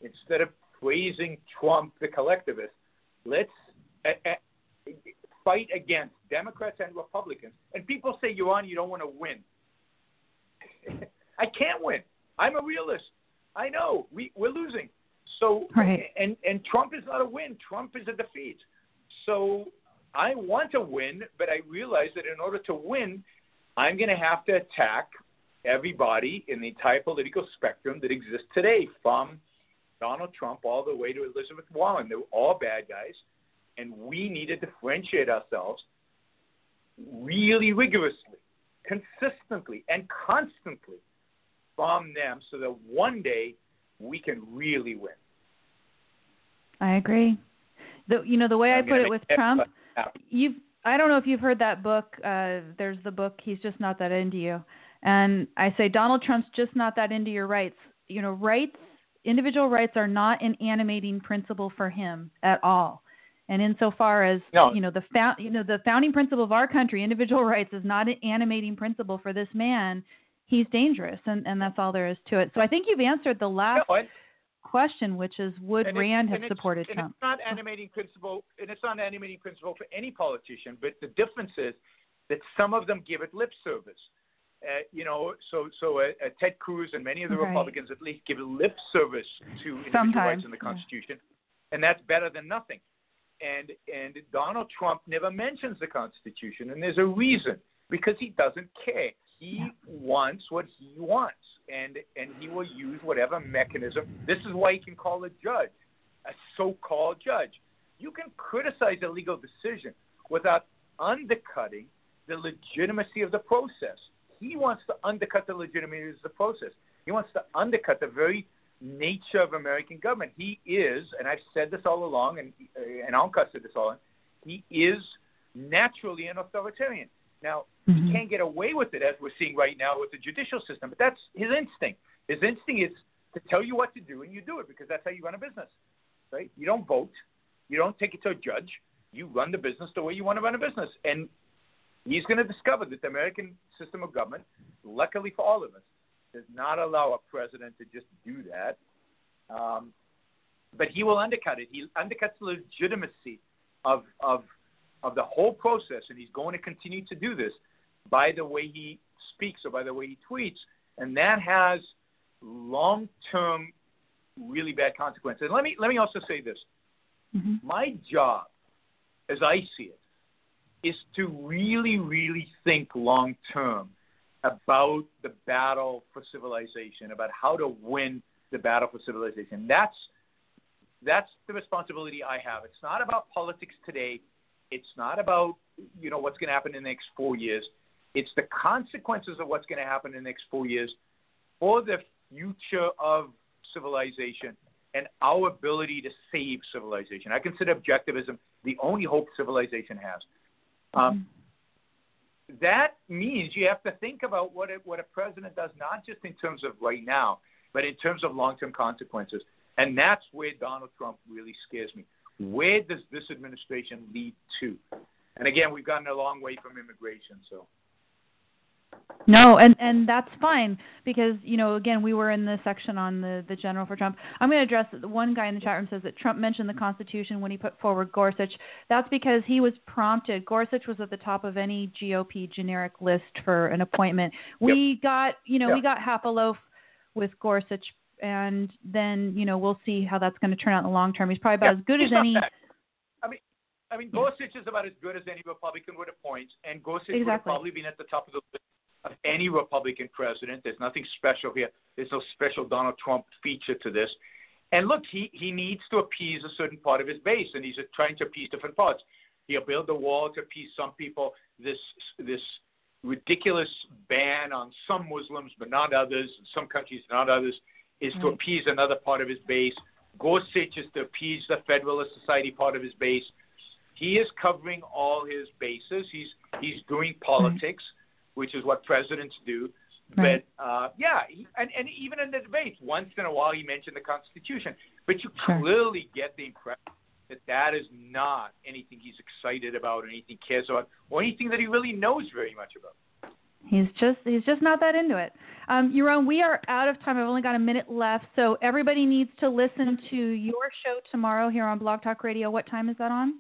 instead of praising Trump, the collectivist. Let's fight against Democrats and Republicans. And people say, "Yaron, you don't want to win." I can't win. I'm a realist. I know we, we're losing. So right. and and Trump is not a win. Trump is a defeat. So I want to win, but I realize that in order to win, I'm going to have to attack everybody in the entire political spectrum that exists today, from Donald Trump all the way to Elizabeth Warren. They're all bad guys, and we need to differentiate ourselves really rigorously, consistently, and constantly from them so that one day we can really win. I agree. The you know the way I put it with Trump, you've I don't know if you've heard that book. Uh, there's the book. He's just not that into you, and I say Donald Trump's just not that into your rights. You know, rights, individual rights are not an animating principle for him at all. And insofar as no. you know the found, you know the founding principle of our country, individual rights is not an animating principle for this man. He's dangerous, and and that's all there is to it. So I think you've answered the last. No, question, which is would Ayn Rand have supported and Trump? It's not animating principle, and it's not animating principle for any politician. But the difference is that some of them give it lip service. Uh, you know, so so uh, uh, Ted Cruz and many of the right. Republicans at least give lip service to individual Sometimes, rights in the Constitution, yeah. and that's better than nothing. And and Donald Trump never mentions the Constitution, and there's a reason because he doesn't care. He wants what he wants and and he will use whatever mechanism. This is why he can call a judge a so-called judge. You can criticize a legal decision without undercutting the legitimacy of the process. He wants to undercut the legitimacy of the process. He wants to undercut the very nature of American government. He is, and I've said this all along, and and I'll said this all along, he is naturally an authoritarian. Now, mm-hmm. he can't get away with it as we're seeing right now with the judicial system, but that's his instinct. His instinct is to tell you what to do, and you do it because that's how you run a business, right? You don't vote, you don't take it to a judge, you run the business the way you want to run a business, and he's going to discover that the American system of government, luckily for all of us, does not allow a president to just do that. Um, but he will undercut it. He undercuts the legitimacy of of of the whole process, and he's going to continue to do this by the way he speaks or by the way he tweets, and that has long-term, really bad consequences. And let me let me also say this: mm-hmm. my job, as I see it, is to really, really think long-term about the battle for civilization, about how to win the battle for civilization. That's that's the responsibility I have. It's not about politics today. It's not about you know what's going to happen in the next four years. It's the consequences of what's going to happen in the next four years for the future of civilization and our ability to save civilization. I consider objectivism the only hope civilization has. Um, mm-hmm. That means you have to think about what a, what a president does, not just in terms of right now, but in terms of long-term consequences. And that's where Donald Trump really scares me. Where does this administration lead to? And again, we've gotten a long way from immigration, so. No, and and that's fine because you know again we were in the section on the the general for Trump. I'm going to address the one guy in the chat room says that Trump mentioned the Constitution when he put forward Gorsuch. That's because he was prompted. Gorsuch was at the top of any GOP generic list for an appointment. We yep. got you know yep. we got half a loaf with Gorsuch, and then you know we'll see how that's going to turn out in the long term. He's probably about yeah, as good as any. Bad. I mean, I mean, Gorsuch is about as good as any Republican would appoint, and Gorsuch exactly. would have probably been at the top of the list of any Republican president. There's nothing special here. There's no special Donald Trump feature to this. And look, he, he needs to appease a certain part of his base, and he's trying to appease different parts. He'll build a wall to appease some people. This this ridiculous ban on some Muslims but not others, some countries not others, is to appease another part of his base. Gorsuch is to appease the Federalist Society part of his base. He is covering all his bases. He's he's doing politics. Mm-hmm which is what presidents do. Right. But uh, yeah, he, and and even in the debates, once in a while he mentioned the Constitution, but you sure. clearly get the impression that that is not anything he's excited about, or anything he cares about, or anything that he really knows very much about. He's just he's just not that into it. Um, Yaron, we are out of time. I've only got a minute left, so everybody needs to listen to your show tomorrow here on Blog Talk Radio. What time is that on?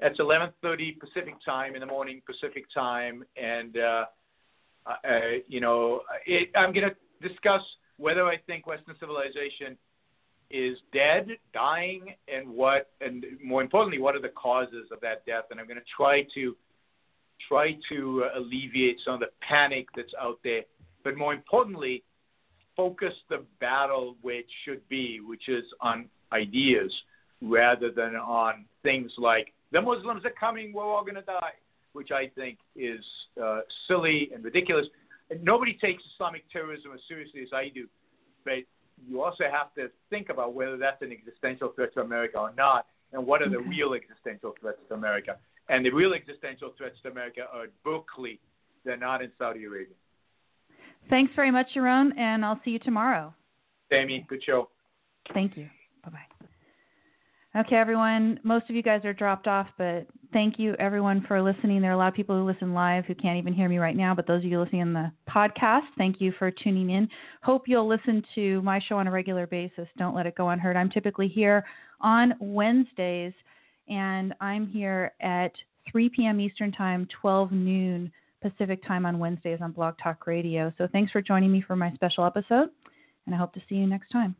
It's 11:30 Pacific time in the morning, Pacific time, and uh, you know, it, I'm going to discuss whether I think Western civilization is dead, dying, and what, and more importantly, what are the causes of that death? And I'm going to try to try to uh, alleviate some of the panic that's out there, but more importantly, focus the battle which should be, which is on ideas rather than on things like the Muslims are coming, we're all going to die, which I think is uh, silly and ridiculous. And nobody takes Islamic terrorism as seriously as I do, but you also have to think about whether that's an existential threat to America or not. and what are the real existential threats to America. And the real existential threats to America are at Berkeley. They're not in Saudi Arabia. Thanks very much, Yaron, and I'll see you tomorrow. Sammy, good show. Thank you. Bye bye. Okay, everyone. Most of you guys are dropped off, but thank you, everyone, for listening. There are a lot of people who listen live who can't even hear me right now, but those of you listening in the podcast, thank you for tuning in. Hope you'll listen to my show on a regular basis. Don't let it go unheard. I'm typically here on Wednesdays, and I'm here at 3 p.m. Eastern Time, 12 noon Pacific Time on Wednesdays on Blog Talk Radio. So thanks for joining me for my special episode, and I hope to see you next time.